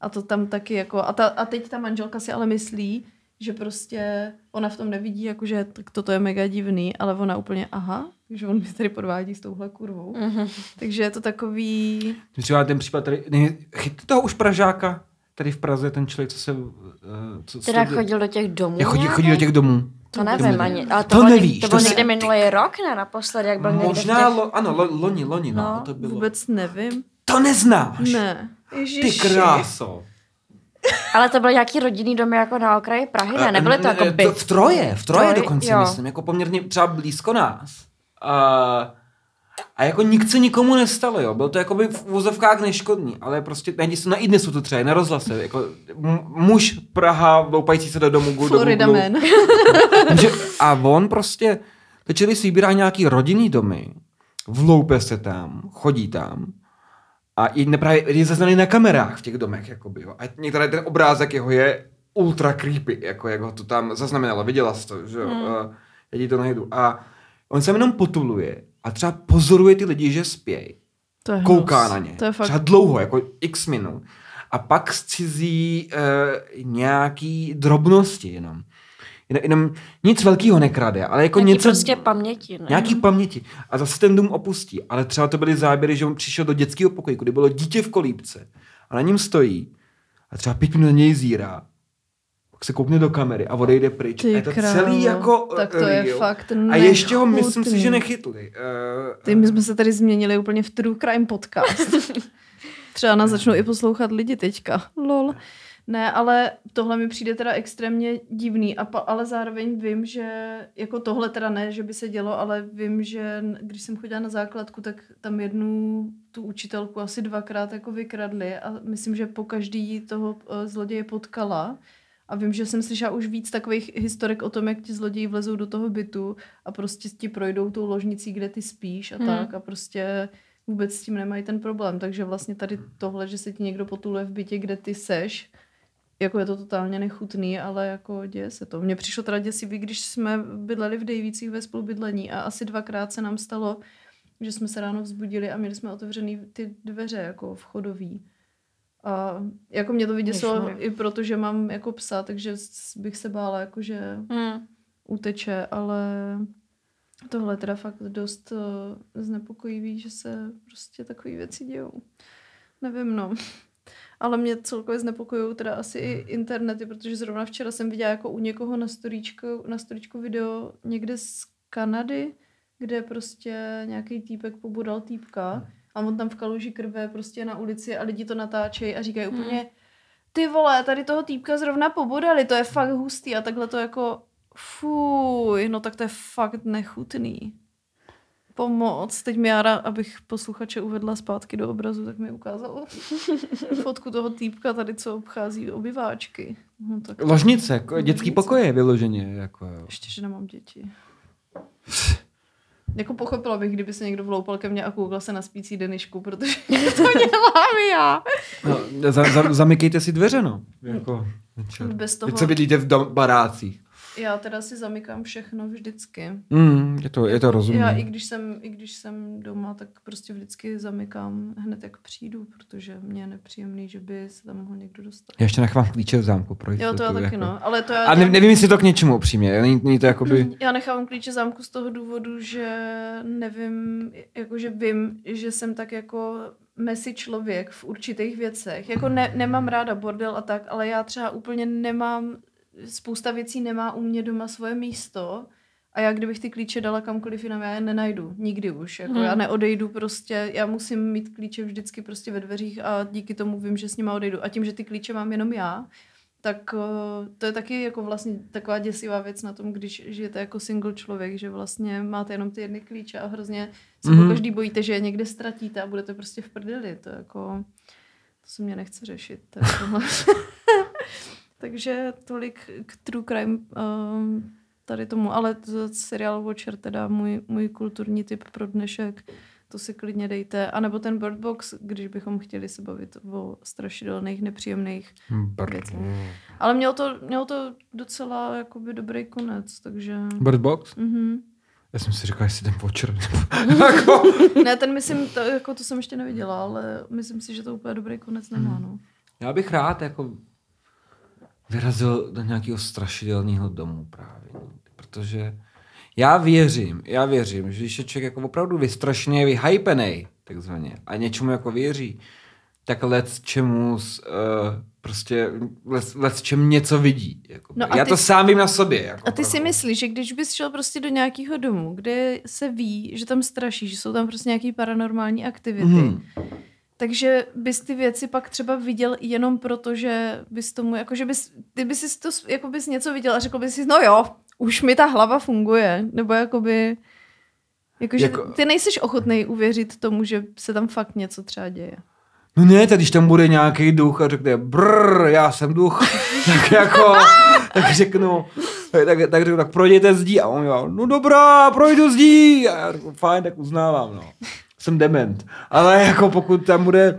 A to tam taky jako, a, ta, a teď ta manželka si ale myslí, že prostě ona v tom nevidí, jakože tak toto je mega divný, ale ona úplně, aha, že on mi tady podvádí s touhle kurvou. Mm-hmm. Takže je to takový... Třeba ten případ tady, ne, chytli toho už Pražáka, tady v Praze, ten člověk, co se... Uh, co, teda co chodil do těch domů? Chodí, chodí do těch domů. To nevím ani. Ale to, to nevíš. To bylo někde minulý rok, ne? Naposledy, jak byl Možná, těch... lo, ano, lo, loni, loni, no, no, to bylo. Vůbec nevím. To neznáš? Ne. Ježiši. Ty kráso. Ale to byl nějaký rodinný dom jako na okraji Prahy, ne? Nebyly to jako byt? V Troje, v Troje dokonce, jo. myslím, jako poměrně třeba blízko nás. A, a jako nic se nikomu nestalo, jo. Byl to jako by v úzovkách neškodný, ale prostě se na i dnesu to třeba, na rozhlase, jako muž Praha, loupající se do domu. Florida Man. *laughs* a on prostě, začali si vybírat nějaký rodinný domy, vloupe se tam, chodí tam a je, právě, je zaznaný na kamerách v těch domech, jakoby, jo. A některý ten obrázek jeho je ultra creepy, jako jak ho to tam zaznamenalo, viděla jsi to, že jo. Hmm. Uh, já ti to najdu. A on se jenom potuluje a třeba pozoruje ty lidi, že spějí. To je Kouká hnus. na ně. To je fakt... Třeba dlouho, jako x minut. A pak zcizí uh, nějaký drobnosti jenom. Jenom, jenom nic velkého nekrade, ale jako nějaký něco... prostě paměti. Ne? Nějaký paměti. A zase ten dům opustí. Ale třeba to byly záběry, že on přišel do dětského pokoji, kde bylo dítě v kolípce. A na něm stojí. A třeba pět minut na něj zírá. Pak se koukne do kamery a odejde pryč. Ty a je to krávo, celý jako Tak to je real. fakt A ještě ho myslím si, že nechytli. Uh, Ty, my jsme se tady změnili úplně v True Crime podcast. *laughs* Třeba nás začnou i poslouchat lidi teďka. Lol. Ne, ale tohle mi přijde teda extrémně divný, a pa, ale zároveň vím, že jako tohle teda ne, že by se dělo, ale vím, že když jsem chodila na základku, tak tam jednu tu učitelku asi dvakrát jako vykradli a myslím, že po každý toho uh, zloděje potkala. A vím, že jsem slyšela už víc takových historek o tom, jak ti zloději vlezou do toho bytu a prostě ti projdou tou ložnicí, kde ty spíš a hmm. tak a prostě vůbec s tím nemají ten problém. Takže vlastně tady tohle, že se ti někdo potuluje v bytě, kde ty seš, jako je to totálně nechutný, ale jako děje se to. Mně přišlo teda děsivý, když jsme bydleli v Dejvících ve spolubydlení a asi dvakrát se nám stalo, že jsme se ráno vzbudili a měli jsme otevřený ty dveře jako vchodový. A jako mě to vyděsilo i proto, že mám jako psa, takže bych se bála, jako že hmm. uteče, ale tohle je teda fakt dost uh, znepokojivý, že se prostě takové věci dějou. Nevím, no. *laughs* Ale mě celkově znepokojují teda asi i internety, protože zrovna včera jsem viděla jako u někoho na storíčku, na storíčku video někde z Kanady, kde prostě nějaký týpek pobudal týpka a on tam v kaluži krve prostě na ulici a lidi to natáčejí a říkají hmm. úplně ty vole, tady toho týpka zrovna pobodali, to je fakt hustý a takhle to jako fuj, no tak to je fakt nechutný pomoc. Teď mi Jára, abych posluchače uvedla zpátky do obrazu, tak mi ukázal *laughs* fotku toho týpka tady, co obchází obyváčky. No, tak Ložnice, jako dětský pokoje vyloženě. Jako... Ještě, že nemám děti. *laughs* Jako pochopila bych, kdyby se někdo vloupal ke mně a koukal se na spící Denišku, protože *laughs* to dělám já. No, za, za, zamykejte si dveře, no. Jako, Bez toho. Teď se bydlíte v dom, barácích. Já teda si zamykám všechno vždycky. Mm, je to, je to rozumné. Já i když, jsem, i když jsem doma, tak prostě vždycky zamykám hned, jak přijdu, protože mě je nepříjemný, že by se tam mohl někdo dostat. Já ještě nechám klíče v zámku pro Jo, to já jistotu, taky, jako. no. Ale to já, A ne, nevím, jestli to k něčemu upřímně. Není, není to jakoby... *clears throat* Já nechávám klíče zámku z toho důvodu, že nevím, jakože vím, že jsem tak jako messy člověk v určitých věcech. Jako ne, nemám ráda bordel a tak, ale já třeba úplně nemám, spousta věcí nemá u mě doma svoje místo a já kdybych ty klíče dala kamkoliv jinam, já je nenajdu. Nikdy už. Jako Hmm. Já neodejdu prostě, já musím mít klíče vždycky prostě ve dveřích a díky tomu vím, že s nima odejdu. A tím, že ty klíče mám jenom já, tak eh, to je taky jako vlastně taková děsivá věc na tom, když žijete jako single člověk, že vlastně máte jenom ty jedny klíče a hrozně se Mhm. mm-hmm. každý bojíte, že je někde ztratíte a budete prostě v prdeli. To jako, to se mě nechce řešit. To je tohle. *laughs* Takže tolik k True Crime um, tady tomu, ale to seriál Watcher teda můj, můj kulturní tip pro dnešek, to si klidně dejte. A nebo ten Bird Box, když bychom chtěli se bavit o strašidelných, nepříjemných Bird, věcech. Ale mělo to, mělo to docela jakoby dobrý konec, takže... Bird Box? Mhm. Já jsem si říkal, jestli ten Watcher. *laughs* jako... Ne, ten myslím, to, jako to jsem ještě neviděla, ale myslím si, že to úplně dobrý konec nemá, no. Já bych rád jako vyrazil do nějakého strašidelného domu právě. Protože já věřím, já věřím, že když je člověk jako opravdu vystrašený, vyhypený, takzvaně, a něčemu jako věří, tak let čemu uh, prostě let, let čem něco vidí. Jako. No já ty to sám vím na sobě. Jako A ty si opravdu. myslíš, že když bys šel prostě do nějakého domu, kde se ví, že tam straší, že jsou tam prostě nějaké paranormální aktivity, Mhm. Takže bys ty věci pak třeba viděl jenom proto, že bys tomu, jako že bys, ty bys si to, jako bys něco viděl a řekl bys si, no jo, už mi ta hlava funguje, nebo jakoby, jakože Jako- jako... ty nejseš ochotný uvěřit tomu, že se tam fakt něco třeba děje. No ne, tak když tam bude nějaký duch a řekne brr, já jsem duch, *laughs* tak jako, tak řeknu, tak, tak řeknu, tak projděte zdí a on jo, no dobrá, projdu zdí a já řeknu, fajn, tak uznávám, no. Jsem dement. Ale jako pokud tam bude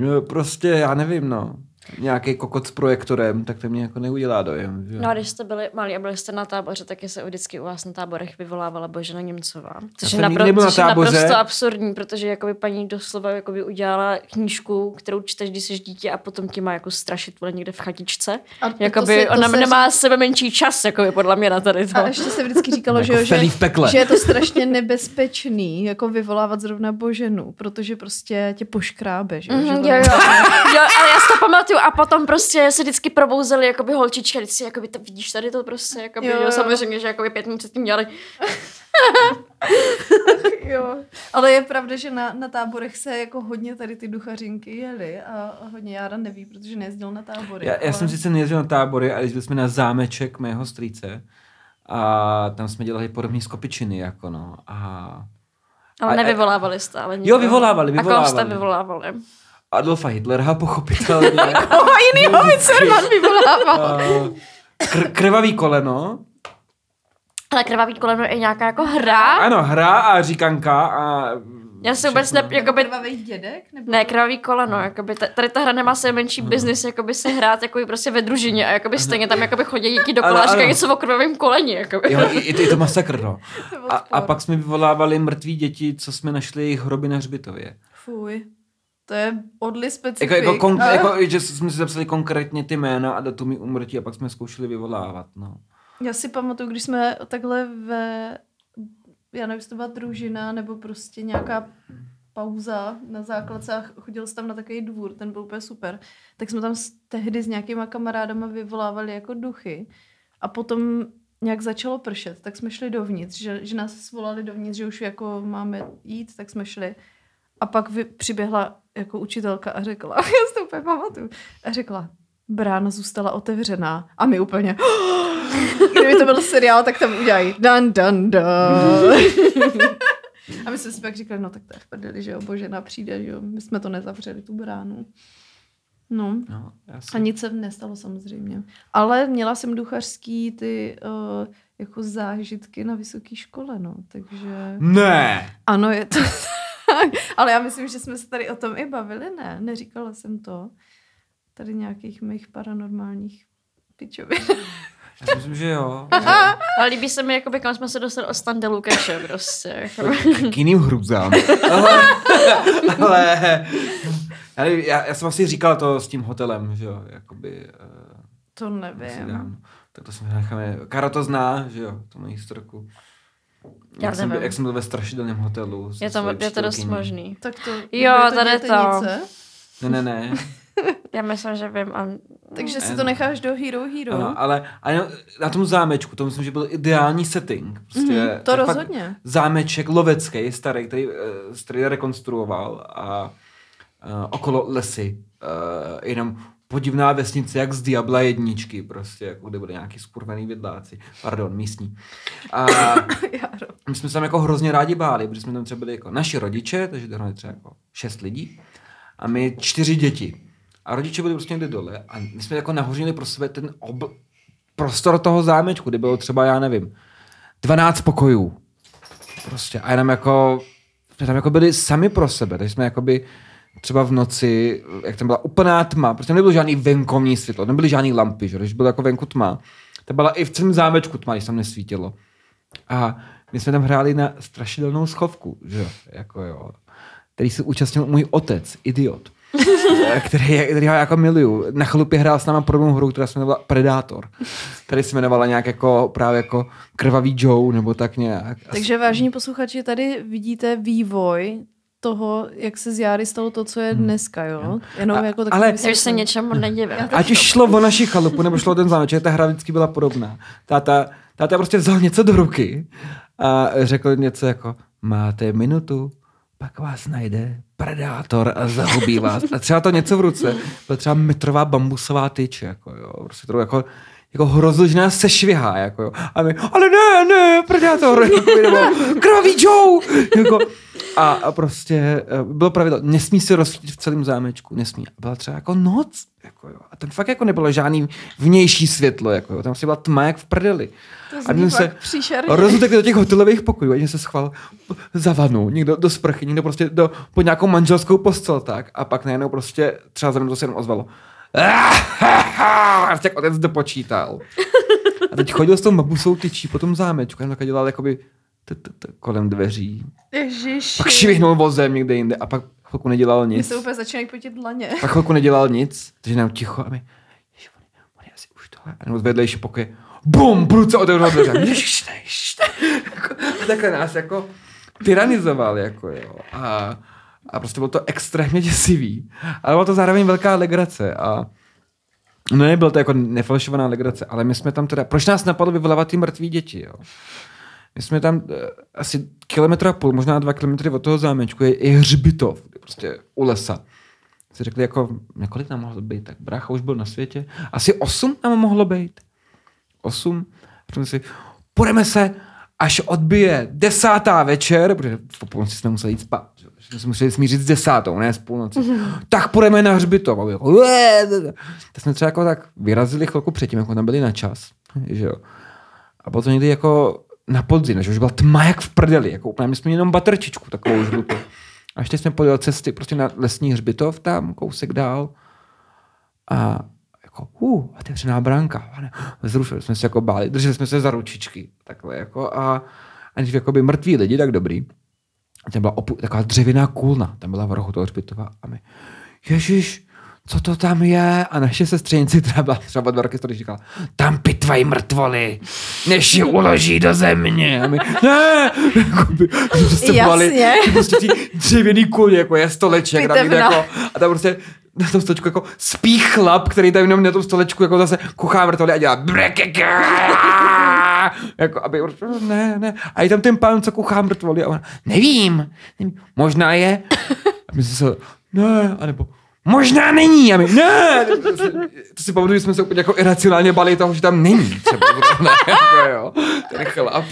eh, prostě, já nevím, no, nějaký kokot s projektorem, tak to mě jako neudělá dojem. Že? No a když jste byli malí a byli jste na táboře, tak se vždycky u vás na táborech vyvolávala Božena Němcová. Což je, jsem nikdy napro- nebyl na což je naprosto absurdní, protože jakoby paní doslova jakoby udělala knížku, kterou čteš, když jsi dítě a potom tě má jako strašit vole někde v chatičce. A to Jakoby se- to ona se nemá sebe menší čas, jakoby podle mě na tady to. A ještě se vždycky říkalo, že, Jako jo, že, pekle. že je to strašně nebezpečný, jako vyvolávat zrovna Boženu, protože prostě tě poškrábe, že, Mhm, že jo, to- jo. jo, ale já si to pamatuju a potom prostě se vždycky probouzeli jakoby holčičky vždycky jakoby to, vidíš tady to prostě, jakoby, Jo, jo, jo. samozřejmě, že jakoby pět minut předtím dělali. *laughs* jo. Ale je pravda, že na, na táborech se jako hodně tady ty duchařinky jeli a, a hodně Jára neví, protože nejezdil na tábory. Já, já ale... jsem sice nejezdil na tábory, ale jezdili jsme na zámeček mého strýce a tam jsme dělali podobné skopičiny, jako no. A Ale A- nevyvolávali jste, ale Jo, vyvolávali, A koho jste vyvolávali. Adolfa Hitlera pochopitelně. *laughs* Koho jinýho by Cerman vyvolával? Kr- krvavý koleno. Ale krvavý koleno je nějaká jako hra? Ano, hra a říkanka a... Já si vůbec ne, jakoby, Krvavý dědek? Nebo... ne, krvavý koleno, jakoby, ta- tady ta hra nemá se menší business, jakoby se hrát jakoby prostě ve družině a jakoby stejně tam jakoby chodí díky dokola Ano, a říkají ano. něco o krvavém koleni, jakoby. Jo, i, i, to, masakr, no. A, a pak jsme vyvolávali mrtví děti, co jsme našli jejich hroby na hřbitově. Fuj. To je odli specifik. Jako, jako, kon, a- jako, že jsme si zapsali konkrétně ty jména a datumy umrtí a pak jsme zkoušeli vyvolávat, no. Já si pamatuju, když jsme takhle ve, já nevím, to byla družina, nebo prostě nějaká pauza na základce a chodil jsem tam na takový dvůr, ten byl úplně super, tak jsme tam tehdy s nějakýma kamarádama vyvolávali jako duchy a potom nějak začalo pršet, tak jsme šli dovnitř, že, že nás svolali dovnitř, že už jako máme jít, tak jsme šli. A pak vy, přiběhla jako učitelka a řekla, *laughs* já si to úplně pamatuju, a řekla, brána zůstala otevřená. A my úplně, kdyby to byl seriál, tak tam udělají dan, dan, dan. *laughs* A my jsme si pak říkali, no tak to je v prdeli, že jo, Božena přijde, že jo, my jsme to nezavřeli, tu bránu. No, no a nic se nestalo samozřejmě. Ale měla jsem duchařský ty uh, jako zážitky na vysoké škole, no, takže... Ne! Ano, je to. *laughs* Ale já myslím, že jsme se tady o tom i bavili, ne? Neříkala jsem to. Tady nějakých mých paranormálních pičovin. Já myslím, že jo. Ale líbí se mi, jakoby, kam jsme se dostali od Standa Lukáše, prostě. Jako. K jiným hrůzám. Ale, ale já, nevím, já, já, jsem asi říkal to s tím hotelem, že jo, jakoby... Uh, To nevím. Tak to si necháme. Kara to zná, že jo, tu moji historku. Já jak, jsem, byl, nevím. jak jsem byl ve strašidelném hotelu. Je to, je to dost možný. Tak to Jo, to tady to. Ne, ne, ne. *laughs* Já myslím, že vím. A... Takže si to ne. necháš do Hero Hero. Ano, ale, ale na tom zámečku, to myslím, že byl ideální setting. Prostě, Mhm, to rozhodně. Zámeček lovecký, starý, který, eh, který rekonstruoval a uh, okolo lesy. Uh, jenom podivná vesnice, jak z Diabla jedničky, prostě, jako kde byly nějaký skurvený vidláci. Pardon, místní. A *coughs* my jsme se tam jako hrozně rádi báli, protože jsme tam třeba byli jako naši rodiče, takže dohromady třeba jako šest lidí a my čtyři děti. A rodiče byli prostě někde dole a my jsme jako nahořili pro sebe ten ob... prostor toho zámečku, kde bylo třeba, já nevím, 12 pokojů. Prostě a jenom jako, jsme tam jako byli sami pro sebe, takže jsme jakoby třeba v noci, jak tam byla úplná tma, prostě nebylo žádný venkovní světlo, nebyly žádný lampy, že? když bylo jako venku tma, to byla i v celém zámečku tma, když tam nesvítilo. A my jsme tam hráli na strašidelnou schovku, že jo, jako jo, který se účastnil můj otec, idiot, *laughs* který, který ho jako miluju. Na chalupě hrál s náma podobnou hru, která se jmenovala Predátor, který se jmenovala nějak jako právě jako Krvavý Joe, nebo tak nějak. Takže vážní posluchači, tady vidíte vývoj toho, jak se z Járy stalo to, co je dneska, jo? Jenom A- jako takový ale- Takže se něčemu nedivím. Ať už šlo o naši chalupu, nebo šlo o ten zámeček, ta hra vždycky byla podobná. Táta, táta prostě vzal něco do ruky a řekl něco jako, máte minutu, pak vás najde predátor a zahubí vás. A třeba to něco v ruce, byla třeba metrová bambusová tyč, jako jo, prostě to jako, jako nás sešvihá, jako jo. A my, ale ne, ne, predátor, *laughs* jako, nebo krvavý Joe, jako, a, a prostě eh, bylo pravidlo, nesmí se rozsvítit v celém zámečku, nesmí. A byla třeba jako noc, jako jo. A tam fakt jako nebylo žádný vnější světlo, jako jo. Tam si byla tma jak v prdeli. To A my se rozutekli do těch hotelových pokojů, a se schval za vanu, někdo do sprchy, někdo prostě do, pod nějakou manželskou postel, tak. A pak najednou prostě třeba za mnou to se jenom ozvalo. A jak otec dopočítal. A teď chodil s tou mabusou tyčí po tom zámečku, a dělal jakoby kolem dveří. Ježiši. Pak švihnul vozem někde jinde a pak chvilku nedělal nic. se úplně začínají potit dlaně. Pak chvilku nedělal nic, takže nám ticho a my, ježiš, on, on je asi už tohle. A nebo z vedlejší pokoje, bum, prudce otevřel dveře. Ježiš, ne, ježiš, ne. Jako, a takhle nás jako tyranizoval, jako jo. A, a prostě bylo to extrémně děsivý. Ale bylo to zároveň velká legrace a No nebyl to jako nefalšovaná legrace, ale my jsme tam teda, proč nás napadlo vyvolávat ty mrtví děti, jo? My jsme tam eh, asi kilometr a půl, možná dva kilometry od toho zámečku je, je hřbitov, prostě u lesa. Si řekli jako, několik nám mohlo být, tak brácha už byl na světě. Asi osm nám mohlo být. Osm. A říkali si, půjdeme se, až odbije desátá večer, protože po půlnoci jsme museli jít spát. že jsme se museli smířit s desátou, ne s půlnoci. *laughs* tak půjdeme na hřbitov. A my "Ué!" tak jsme třeba jako tak vyrazili chvilku předtím, jako tam byli na čas. Že jo. A to někdy jako na podzim, že už byla tma jak v prdeli, jako úplně, my jsme jenom baterčičku takovou žlutou. A ještě jsme podjeli cesty prostě na lesní hřbitov tam, kousek dál. A jako, uh, otevřená bránka. A ne, Zrušili jsme se jako báli, drželi jsme se za ručičky. Takhle jako a, a když jakoby mrtví lidi, tak dobrý. A tam byla opu, taková dřevěná kůlna, tam byla v rohu toho hřbitova. A my, ježiš, co to tam je? A naše sestřenici, která byla třeba dva roky starší, říkala, tam pitvají mrtvoly, než je uloží do země. A my, ne, se báli, Jasně. že prostě tí dřevěný kůl, jako je stoleček, tam Pitevna. jako, a tam prostě na tom stolečku jako spí chlap, který tam jenom na tom stolečku jako zase kuchá mrtvoly a dělá brekeka, jako aby, ne, ne. A je tam ten pán, co kuchá mrtvoly a on, nevím, nevím, možná je. A my jsme se, ne, anebo, možná není. A my, ne. To si pamatuju, že jsme se úplně jako iracionálně bali toho, že tam není. Třeba, ne, jako jo, ten chlap.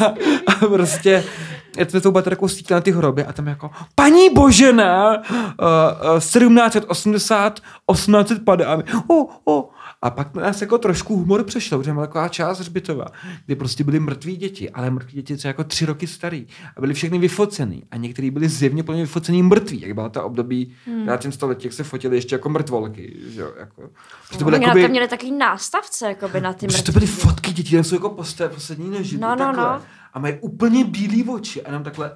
A, a prostě, jsme tou baterkou svítili na ty hroby a tam jako, paní Božena, uh, uh, 1780, 1850 a my, oh, oh, A pak nás jako trošku humor přešlo, protože byla taková část hřbitova, kdy prostě byly mrtví děti, ale mrtví děti třeba jako tři roky starý a byly všechny vyfocený a některý byli zjevně plně vyfocený mrtví, jak byla ta období hmm. na tím století, jak se fotili ještě jako mrtvolky, že jo, jako. Protože To byly Oni jakoby- měli takový nástavce, jakoby na ty Protože to mrtví. byly fotky dětí, jsou jako posté, poslední neživý, No, no, takhle. no. A mají úplně bílý oči a jenom takhle,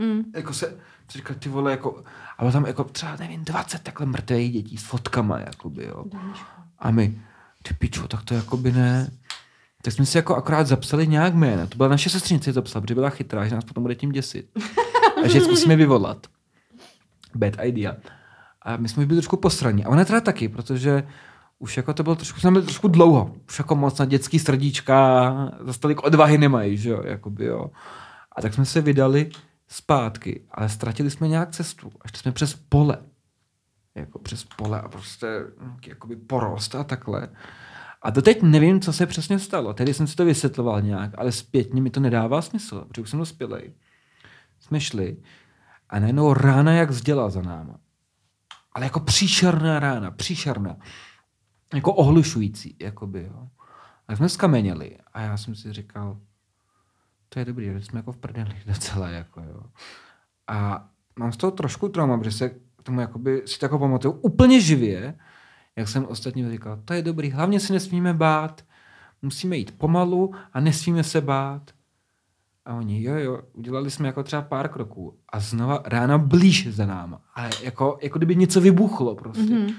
Mm. jako se, říkal, ty vole, jako, a bylo tam jako třeba, nevím, 20 takhle mrtvých dětí s fotkama, jakoby, jo. A my, ty pičo, tak to jakoby ne. Tak jsme si jako akorát zapsali nějak jména. To byla naše sestřenice zapsala, protože byla chytrá, že nás potom bude tím děsit. A že zkusíme vyvolat. Bad idea. A my jsme už byli trošku posraní. A ona teda taky, protože už jako to bylo trošku, jsme byli trošku dlouho. Už jako moc na dětský srdíčka, zase tolik odvahy nemají, že jo, jakoby jo. A tak jsme se vydali zpátky, ale ztratili jsme nějak cestu. Až jsme přes pole. Jako přes pole a prostě nějaký jakoby porost a takhle. A doteď nevím, co se přesně stalo. Tedy jsem si to vysvětloval nějak, ale zpětně mi to nedává smysl, protože už jsem dospělej. Jsme šli a najednou rána jak zděla za náma. Ale jako příšerná rána, příšerná. Jako ohlušující, jakoby, jo. A jsme skameněli a já jsem si říkal, to je dobrý, že jsme jako v prdeli docela, jako jo. A mám z toho trošku trauma, protože se tomu jakoby, si to jako pamatuju úplně živě, jak jsem ostatně říkal, to je dobrý, hlavně si nesmíme bát, musíme jít pomalu a nesmíme se bát. A oni, jo, jo, udělali jsme jako třeba pár kroků a znova rána blíž za náma. Ale jako, jako kdyby něco vybuchlo prostě. Mm-hmm.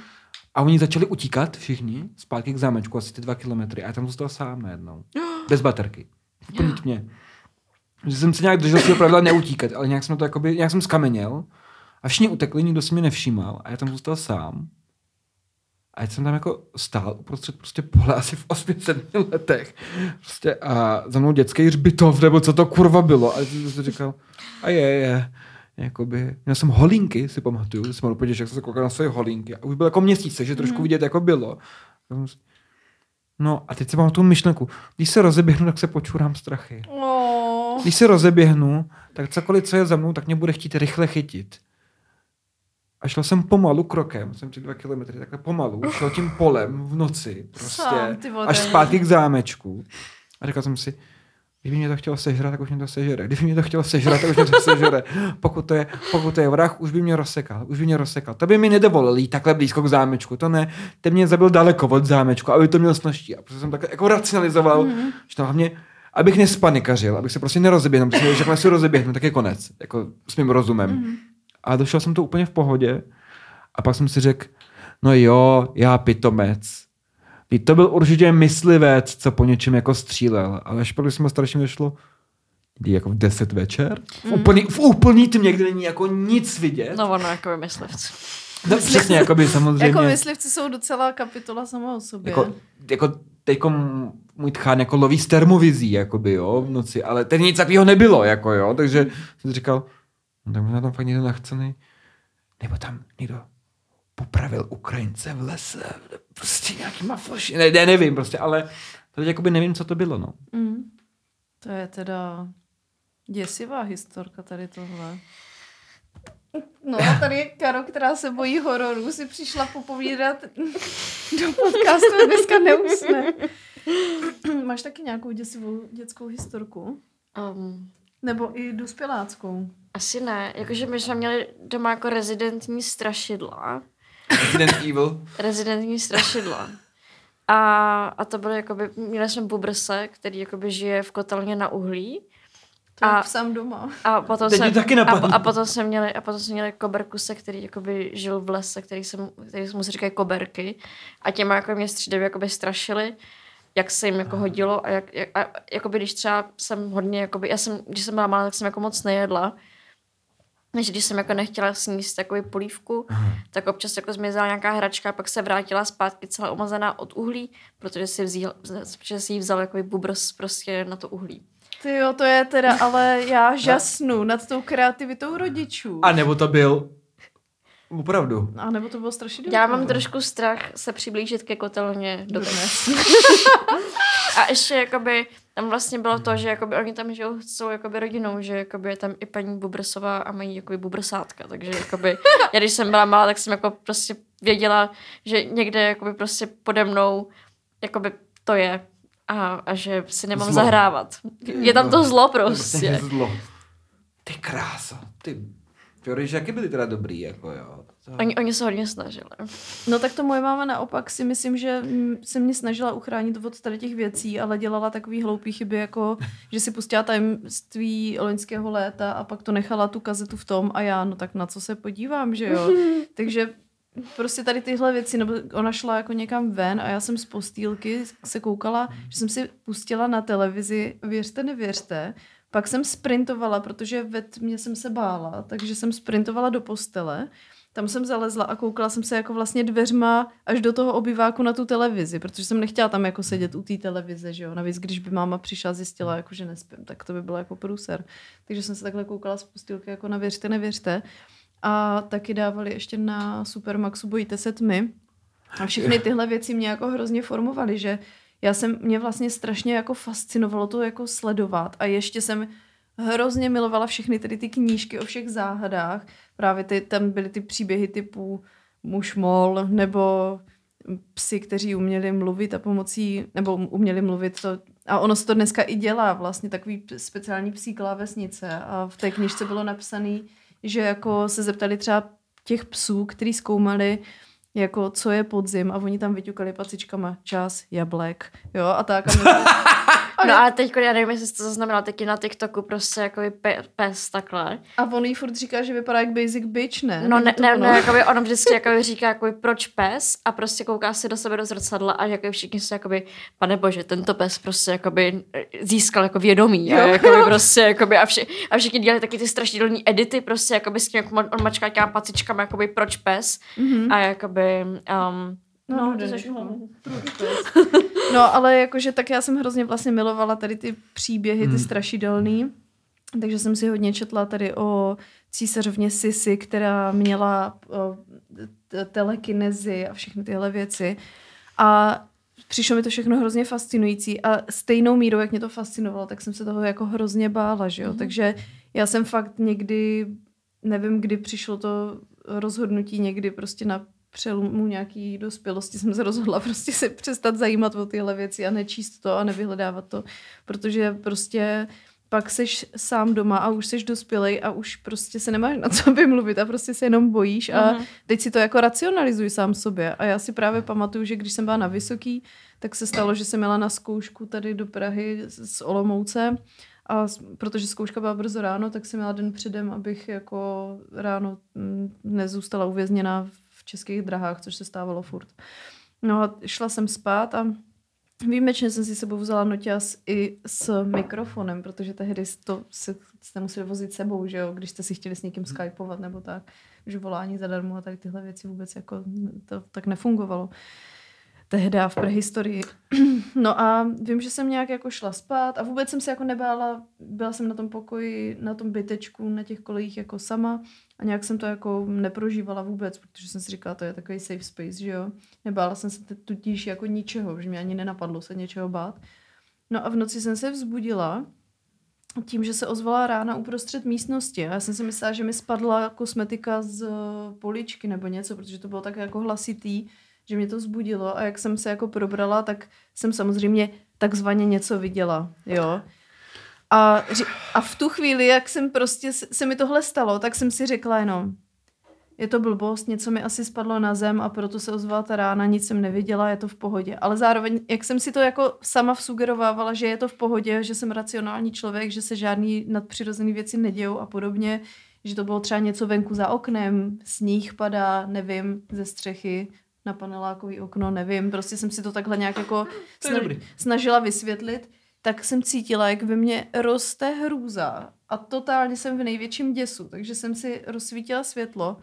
A oni začali utíkat všichni zpátky k zámečku, asi ty dva kilometry. A já tam zůstal sám najednou. *gasps* Bez baterky. Úplně tmě. Že jsem se nějak držel svého pravidla neutíkat, ale nějak jsem to jakoby, nějak jsem skameněl. A všichni utekli, nikdo si mě nevšímal. A já tam zůstal sám. A já jsem tam jako stál uprostřed prostě pole asi v 8-7 letech. Prostě a za mnou dětský hřbitov, nebo co to kurva bylo. A já jsem si říkal, a je, je. Jakoby, měl jsem holínky, si pamatuju, že jsem úplně, že jak jsem se koukal na své holínky. A už byl jako měsíc, takže trošku vidět, jako bylo. No a teď si mám tu myšlenku. Když se rozeběhnu, tak se počurám strachy. Oh. Když se rozeběhnu, tak cokoliv, co je za mnou, tak mě bude chtít rychle chytit. A šel jsem pomalu krokem, jsem ty dva kilometry, takhle pomalu, šel tím polem v noci, prostě, Sám, až zpátky k zámečku. A říkal jsem si, kdyby mě to chtělo sežrat, tak už mě to sežere. Kdyby mě to chtělo sežrat, tak už mě to sežere. Pokud to je, pokud to je vrah, už by mě rozsekal, už by mě rozsekal. To by mi nedovolil jít takhle blízko k zámečku, to ne. Ten mě zabil daleko od zámečku, aby to měl snažší. A prostě jsem takhle jako racionalizoval, mm-hmm. že to hlavně, abych nespanikařil, abych se prostě nerozeběhnul, protože když jakmile se rozeběhnu, tak je konec, jako s mým rozumem. Mm-hmm. A došel jsem to úplně v pohodě. A pak jsem si řekl, no jo, já pitomec. Vždyť to byl určitě myslivec, co po něčem jako střílel. Ale až pak, když jsme starším došlo, kdy jako v 10 večer, v úplný, v úplný tmě, kde není jako nic vidět. No, No ono jako myslivci. no přesně, jako by samozřejmě. Jako myslivci jsou docela kapitola sama o sobě. jako, jako teďko můj tchán jako loví s termovizí, jakoby, jo, v noci, ale teď nic takového nebylo, jako jo, takže jsem si říkal, no tak možná tam fakt někdo nachcený, nebo tam někdo popravil Ukrajince v lese, prostě nějaký mafoši, ne, ne, nevím prostě, ale teď jakoby nevím, co to bylo, no. Mm. To je teda děsivá historka tady tohle. No a tady Karo, která se bojí hororů, si přišla popovídat do podcastu a dneska neusne. Máš taky nějakou děsivou dětskou historku? Um, Nebo i dospěláckou? asi ne. Jakože my jsme měli doma jako rezidentní strašidla. Resident Evil. Rezidentní strašidla. A, a to bylo jakoby, měli jsme bubrse, který jakoby žije v kotelně na uhlí. To A- sám doma. A potom, Teď jsem, taky a, a, potom jsme měli, a potom jsme měli koberkuse, který jakoby žil v lese, který se, mu- který se mu se říkají koberky. A těma jako mě střídavě jakoby strašili, jak se jim jako hodilo a, jak, jak, a jakoby když třeba jsem hodně, jakoby, já jsem, když jsem byla malá, tak jsem jako moc nejedla. Takže když jsem jako nechtěla sníst takový polívku, tak občas jako zmizela nějaká hračka, pak se vrátila zpátky celá omazená od uhlí, protože si, vzal, protože si jí vzal jako bubrs prostě na to uhlí. Ty jo, to je teda, ale já *laughs* žasnu nad tou kreativitou rodičů. A nebo to byl opravdu. A nebo to bylo strašidelné. Já mám trošku strach se přiblížit ke kotelně do *laughs* A ještě jakoby tam vlastně bylo to, že jakoby oni tam žijou s celou jakoby rodinou, že jakoby je tam i paní Bubrsová a mají jakoby bubrsátka, takže jakoby, já když jsem byla malá, tak jsem jako prostě věděla, že někde jakoby prostě pode mnou jakoby to je a, a že si nemám Zlo. zahrávat. Je tam to zlo To je prostě. zlo. Ty krása. Ty Fiorižáky byly teda dobrý, jako jo. To... Oni, oni se hodně snažili. No tak to moje máma naopak si myslím, že se mě snažila uchránit od tady těch věcí, ale dělala takový hloupý chyby, jako *laughs* že si pustila tajemství loňského léta a pak to nechala tu kazetu v tom a já, no tak na co se podívám, že jo. *laughs* Takže prostě tady tyhle věci, nebo ona šla jako někam ven a já jsem z postýlky se koukala, že jsem si pustila na televizi, věřte, nevěřte, pak jsem sprintovala, protože ve tmě jsem se bála, takže jsem sprintovala do postele, tam jsem zalezla a koukala jsem se jako vlastně dveřma až do toho obyváku na tu televizi, protože jsem nechtěla tam jako sedět u té televize, že jo. Navíc, když by máma přišla a zjistila, jako, že nespím, tak to by bylo jako průser. Takže jsem se takhle koukala z postýlky jako na věřte, nevěřte. A taky dávali ještě na Supermaxu Bojíte se tmy. A všechny tyhle věci mě jako hrozně formovaly, že já jsem, mě vlastně strašně jako fascinovalo to jako sledovat a ještě jsem hrozně milovala všechny tedy ty knížky o všech záhadách. Právě ty, tam byly ty příběhy typu muž mol nebo psi, kteří uměli mluvit a pomocí, nebo uměli mluvit to, a ono se to dneska i dělá, vlastně takový speciální psí klávesnice a v té knižce bylo napsané, že jako se zeptali třeba těch psů, kteří zkoumali, jako co je podzim a oni tam vyťukali pacičkama čas, jablek, jo, a tak. A *laughs* No ale teď, já nevím, jestli jsi to zaznamenala, taky na TikToku prostě jako pe, pes takhle. a on jí furt říká, že vypadá jak basic bitch, ne? No ne, ne, ne *laughs* jakoby on vždycky jakoby říká, jakoby, proč pes a prostě kouká se do sebe do zrcadla a jakoby všichni jsou jakoby, pane bože, tento pes prostě jakoby získal jako vědomí a jakoby prostě jakoby a, vši, a všichni dělali taky ty strašidelní edity prostě jakoby s tím, jak on mačká těma pacičkama, jakoby proč pes Mhm. a jakoby um, No, no, no, ty jde, jsi- no. *laughs* No, ale jakože tak já jsem hrozně vlastně milovala tady ty příběhy, ty Hmm. strašidelný. Takže jsem si hodně četla tady o císařovně Sisi, která měla o, telekinezi a všechny tyhle věci. A přišlo mi to všechno hrozně fascinující a stejnou mírou, jak mě to fascinovalo, tak jsem se toho jako hrozně bála, že jo. Mhm. Takže já jsem fakt někdy, nevím, kdy přišlo to rozhodnutí někdy prostě na přelomu nějaký dospělosti jsem se rozhodla prostě se přestat zajímat o tyhle věci a nečíst to a nevyhledávat to, protože prostě pak seš sám doma a už seš dospělej a už prostě se nemáš na co *laughs* vymluvit a prostě se jenom bojíš a Mhm. teď si to jako racionalizuj sám sobě. A já si právě pamatuju, že když jsem byla na Vysoký, tak se stalo, že jsem měla na zkoušku tady do Prahy z Olomouce a protože zkouška byla brzo ráno, tak jsem měla den předem, abych jako ráno mm, nezůstala uvězněna v českých drahách, což se stávalo furt. No a šla jsem spát a výjimečně jsem si sebou vzala noťaz i s mikrofonem, protože tehdy to se, jste museli vozit sebou, že jo, když jste si chtěli s někým skypovat nebo tak, že volání zadarmo a tady tyhle věci vůbec jako to tak nefungovalo tehda v prehistorii. *clears throat* No a vím, že jsem nějak jako šla spát a vůbec jsem se jako nebála, byla jsem na tom pokoji, na tom bytečku, na těch kolejích jako sama a nějak jsem to jako neprožívala vůbec, protože jsem si říkala, to je takový safe space, že jo. Nebála jsem se tudíž jako ničeho, že mě ani nenapadlo se něčeho bát. No a v noci jsem se vzbudila tím, že se ozvala rána uprostřed místnosti. A já jsem si myslela, že mi spadla kosmetika z eh, poličky nebo něco, protože to bylo tak jako hlasitý, že mě to zbudilo a jak jsem se jako probrala, tak jsem samozřejmě takzvaně něco viděla, jo. A, a v tu chvíli, jak jsem prostě, se mi tohle stalo, tak jsem si řekla jenom, je to blbost, něco mi asi spadlo na zem a proto se ozvala ta rána, nic jsem neviděla, je to v pohodě. Ale zároveň, jak jsem si to jako sama vsugerovávala, že je to v pohodě, že jsem racionální člověk, že se žádný nadpřirozený věci nedějou a podobně, že to bylo třeba něco venku za oknem, sníh padá, nevím, ze střechy, na panelákový okno, nevím, prostě jsem si to takhle nějak jako sna- snažila vysvětlit, tak jsem cítila, jak ve mně roste hrůza a totálně jsem v největším děsu, takže jsem si rozsvítila světlo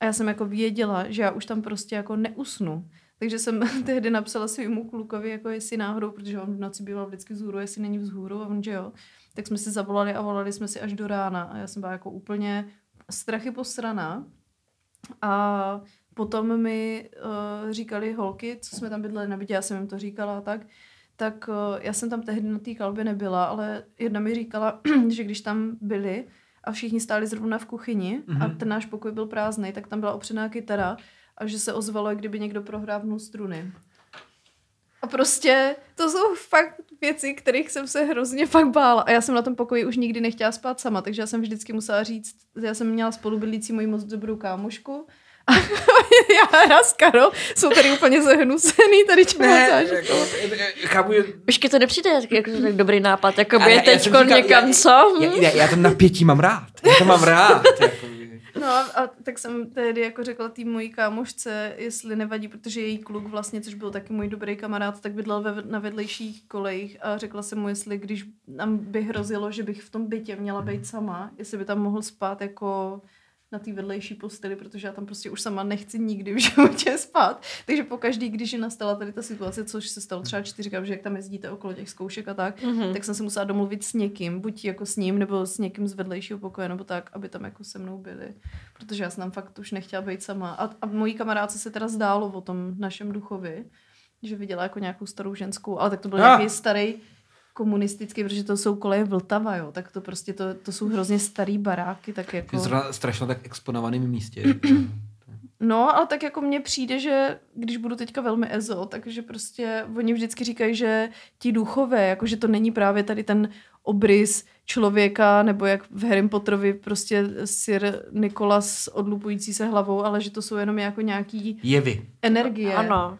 a já jsem jako věděla, že já už tam prostě jako neusnu. Takže jsem *laughs* tehdy napsala svýmu klukovi, jako jestli náhodou, protože on v noci býval vždycky vzhůru, jestli není vzhůru a on, že jo. Tak jsme si zavolali a volali jsme si až do rána a já jsem byla jako úplně strachy posraná. A potom mi uh, říkali holky, co jsme tam bydleli na já jsem jim to říkala a tak, tak uh, já jsem tam tehdy na té kalbě nebyla, ale jedna mi říkala, *clears throat* že když tam byli a všichni stáli zrovna v kuchyni mm-hmm. a ten náš pokoj byl prázdný, tak tam byla opřená kytara a že se ozvalo, jak kdyby někdo prohrávnul struny. A prostě to jsou fakt věci, kterých jsem se hrozně *laughs* fakt bála. A já jsem na tom pokoji už nikdy nechtěla spát sama, takže já jsem vždycky musela říct, já jsem měla spolubydlící moji moc dobrou kámošku, *laughs* já a s Karol jsou tady úplně zahnusený, tady ne, jako, chápu, že... Počkej, to nepřijde jako, jako tak dobrý nápad, jako by teďko někam, já, co? Já, já, já, to napětí mám rád, já to mám rád. *laughs* Jako. No a, a tak jsem tehdy jako řekla tým mojí kámošce, jestli nevadí, protože její kluk vlastně, což byl taky můj dobrý kamarád, tak bydlel ve, na vedlejších kolejích a řekla jsem mu, jestli když nám by hrozilo, že bych v tom bytě měla být sama, jestli by tam mohl spát jako na té vedlejší posteli, protože já tam prostě už sama nechci nikdy v *laughs* životě spát. Takže po každý, když nastala tady ta situace, což se stalo třeba čtyřikrát, že jak tam jezdíte okolo těch zkoušek a tak, mm-hmm. tak jsem se musela domluvit s někým, buď jako s ním, nebo s někým z vedlejšího pokoje, nebo tak, aby tam jako se mnou byli. Protože já jsem tam fakt už nechtěla být sama. A, a mojí kamarádce se teda zdálo o tom našem duchovi, že viděla jako nějakou starou ženskou, ale tak to byl ah. nějaký starý komunistický, protože to jsou koleje Vltava, jo, tak to prostě, to, to jsou hrozně starý baráky, tak jako... Je strašně tak exponovaným místě. No, ale tak jako mně přijde, že když budu teďka velmi ezo, takže prostě oni vždycky říkají, že ti duchové, jako že to není právě tady ten obrys člověka, nebo jak v Harry Potterovi prostě Sir Nikolas odlupující se hlavou, ale že to jsou jenom jako nějaký... Jevy. Energie. Ano.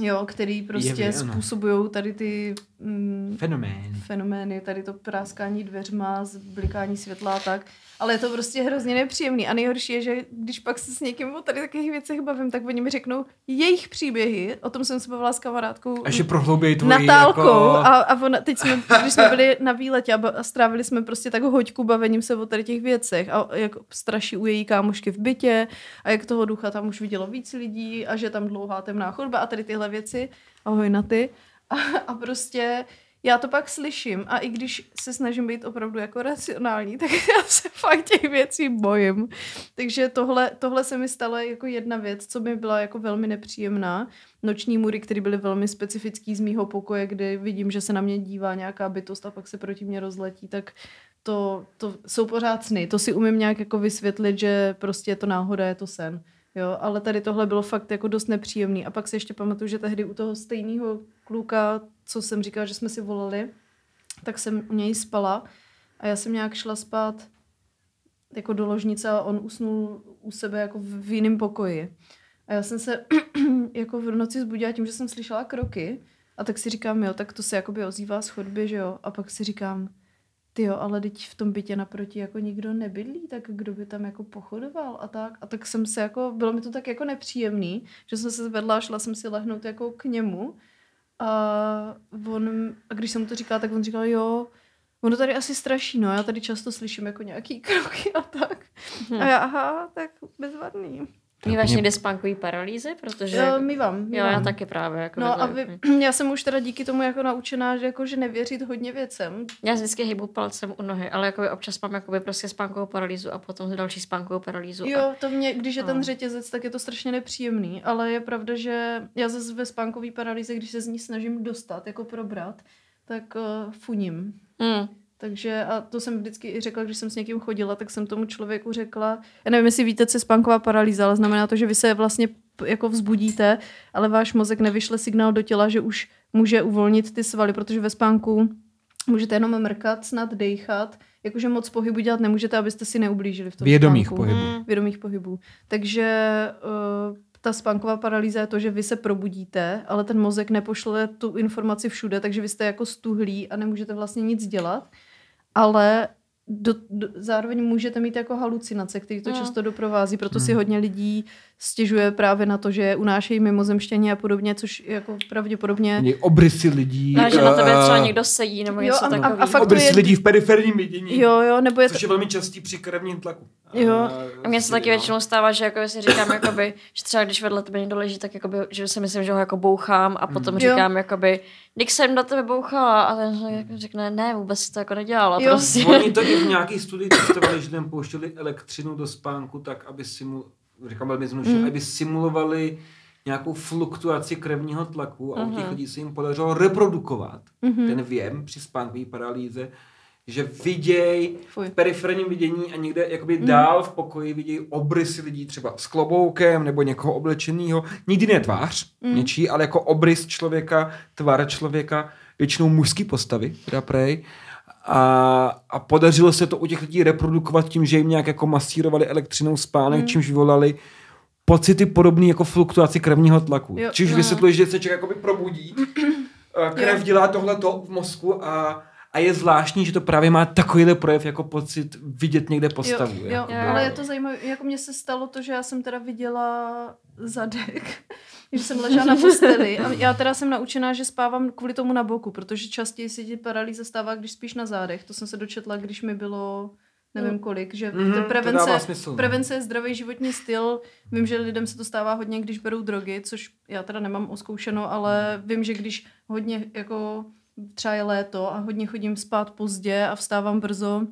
Jo, který prostě způsobují tady ty mm, fenomény. fenomény, tady to práskání dveřma, zblikání světla a tak. Ale je to prostě hrozně nepříjemný. A nejhorší je, že když pak se s někým o tady takových věcech bavím, tak oni mi řeknou jejich příběhy. O tom jsem se bavila s kamarádkou. A že prohloubějí tvoji Natálkou. Jako... A, a ona, teď jsme, když jsme byli na výletě a, a, strávili jsme prostě tak hoďku bavením se o tady těch věcech. A jak straší u její kámošky v bytě a jak toho ducha tam už vidělo víc lidí a že tam dlouhá temná chodba a tady tyhle věci. Ahoj na ty. A, a prostě já to pak slyším a i když se snažím být opravdu jako racionální, tak *laughs* já se fakt těch věcí bojím. Takže tohle, tohle se mi stalo jako jedna věc, co mi byla jako velmi nepříjemná. Noční mury, které byly velmi specifický z mýho pokoje, kdy vidím, že se na mě dívá nějaká bytost a pak se proti mě rozletí, tak to, to jsou pořád sny. To si umím nějak jako vysvětlit, že prostě je to náhoda, je to sen. Jo, ale tady tohle bylo fakt jako dost nepříjemný. A pak si ještě pamatuju, že tehdy u toho stejného kluka, co jsem říkala, že jsme si volali, tak jsem u něj spala a já jsem nějak šla spát jako do ložnice a on usnul u sebe jako v jiném pokoji. A já jsem se *clears throat* jako v noci zbudila tím, že jsem slyšela kroky a tak si říkám, jo, tak to se jakoby ozývá z chodby, že jo. A pak si říkám, ty jo, ale teď v tom bytě naproti jako nikdo nebydlí, tak kdo by tam jako pochodoval a tak. A tak jsem se jako, bylo mi to tak jako nepříjemný, že jsem se zvedla a šla jsem si lehnout jako k němu. A on, a když jsem mu to říkala, tak on říkal, jo, ono tady asi straší, no, já tady často slyším jako nějaký kroky a tak. Hmm. A já, aha, tak bezvadný. Vlastně někde spánkový paralýzy, protože... Jo, my vám. Jo, já taky právě. Jako no a vy, *clears throat* já jsem už teda díky tomu jako naučená, že, jako, že nevěřit hodně věcem. Já vždycky hýbu palcem u nohy, ale jako občas mám jakoby prostě spánkovou paralýzu a potom další spánkovou paralýzu. Jo, a... to mě, když je ten no. řetězec, tak je to strašně nepříjemný, ale je pravda, že já zase ve spánkové paralýze, když se z ní snažím dostat, jako probrat, tak uh, funím. Mm. Takže a to jsem vždycky i řekla, když jsem s někým chodila, tak jsem tomu člověku řekla, já nevím, jestli víte, co je spánková paralýza, ale znamená to, že vy se vlastně jako vzbudíte, ale váš mozek nevyšle signál do těla, že už může uvolnit ty svaly, protože ve spánku můžete jenom mrkat, snad dejchat, jakože moc pohybu dělat nemůžete, abyste si neublížili v tom Vědomých spánku. pohybů. Mm. Vědomých pohybů. Takže uh, ta spánková paralýza je to, že vy se probudíte, ale ten mozek nepošle tu informaci všude, takže vy jste jako stuhlí a nemůžete vlastně nic dělat ale do, do, zároveň můžete mít jako halucinace, který to no. často doprovází, proto hmm. si hodně lidí stěžuje právě na to, že unášejí mimozemštění a podobně, což jako pravděpodobně... Obrysy lidí. No, že na tebe třeba někdo sedí nebo něco jo, a, a, a fakt Obrysy je... lidí v periferním vidění. Jo, jo, nebo je což je velmi častý při krevním tlaku. Jo. A mně se taky většinou stává, že jako si říkám, jakoby, že třeba když vedle tebe někdo leží, tak jakoby, že si myslím, že ho jako bouchám a potom mm. říkám, jo. jakoby, když jsem do tebe bouchala a ten jako řekne, ne, vůbec to jako nedělala. Jo. Prostě. Oni to i v nějaký studii testovali, že tam pouštěli elektřinu do spánku tak, aby si mu, říkám velmi znušně, mm. aby simulovali nějakou fluktuaci krevního tlaku a u těch lidí se jim podařilo reprodukovat ten věm při spánkové paralýze, že viděj Fuj. v periferním vidění a někde jakoby dál v pokoji vidějí obrysy lidí třeba s kloboukem nebo někoho oblečeného. Nikdy ne tvář něčí, ale jako obrys člověka, tvar člověka, většinou mužský postavy, teda prej. A, a podařilo se to u těch lidí reprodukovat tím, že jim nějak jako masírovali elektřinou spánek, čímž vyvolali pocity podobné jako fluktuaci krevního tlaku. Jo, Čímž no. vysvětluje, že se člověk jakoby probudí, a *clears throat* krev Jo. dělá tohleto v mozku a, a je zvláštní, že to právě má takovýhle projev jako pocit vidět někde postavu. Jo, jo, jako. Jo. ale je to zajímavé, jako mně se stalo to, že já jsem teda viděla zadek, že jsem ležela na posteli a já teda jsem naučená, že spávám kvůli tomu na boku, protože častěji se ti paralýza stává, když spíš na zádech. To jsem se dočetla, když mi bylo nevím kolik, že Mhm, to prevence, smysl, no. prevence je zdravý životní styl. Vím, že lidem se to stává hodně, když berou drogy, což já teda nemám oskoušeno, ale vím, že když hodně jako třeba je léto a hodně chodím spát pozdě a vstávám brzo,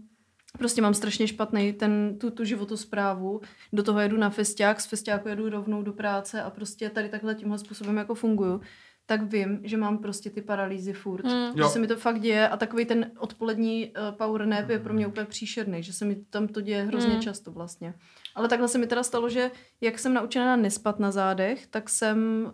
prostě mám strašně špatný ten, tu, tu životosprávu. Do toho jedu na festiák, z festiáku jedu rovnou do práce a prostě tady takhle tímhle způsobem jako funguju tak vím, že mám prostě ty paralýzy furt. Mm. Že Jo. se mi to fakt děje a takový ten odpolední uh, power nap je pro mě úplně příšerný, že se mi tam to děje hrozně Mm. často vlastně. Ale takhle se mi teda stalo, že jak jsem naučená nespat na zádech, tak jsem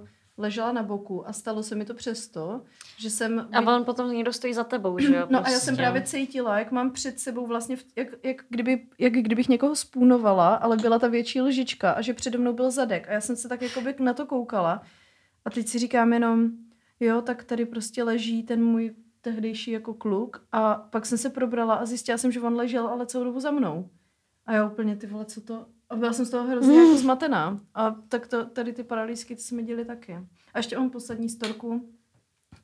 uh, ležela na boku a stalo se mi to přesto, že jsem... A on potom někdo stojí za tebou, že jo? No a já jsem prostě. právě cítila, jak mám před sebou vlastně, jak, jak, kdyby, jak kdybych někoho spůnovala, ale byla ta větší lžička a že přede mnou byl zadek. A já jsem se tak jakoby na to koukala a teď si říkám jenom, jo, tak tady prostě leží ten můj tehdejší jako kluk a pak jsem se probrala a zjistila jsem, že on ležel ale celou dobu za mnou. A já úplně, ty vole, co to... A byla jsem z toho hrozně jako zmatená. A tak to, tady ty paralýzky, ty se mi děly taky. A ještě mám poslední storku.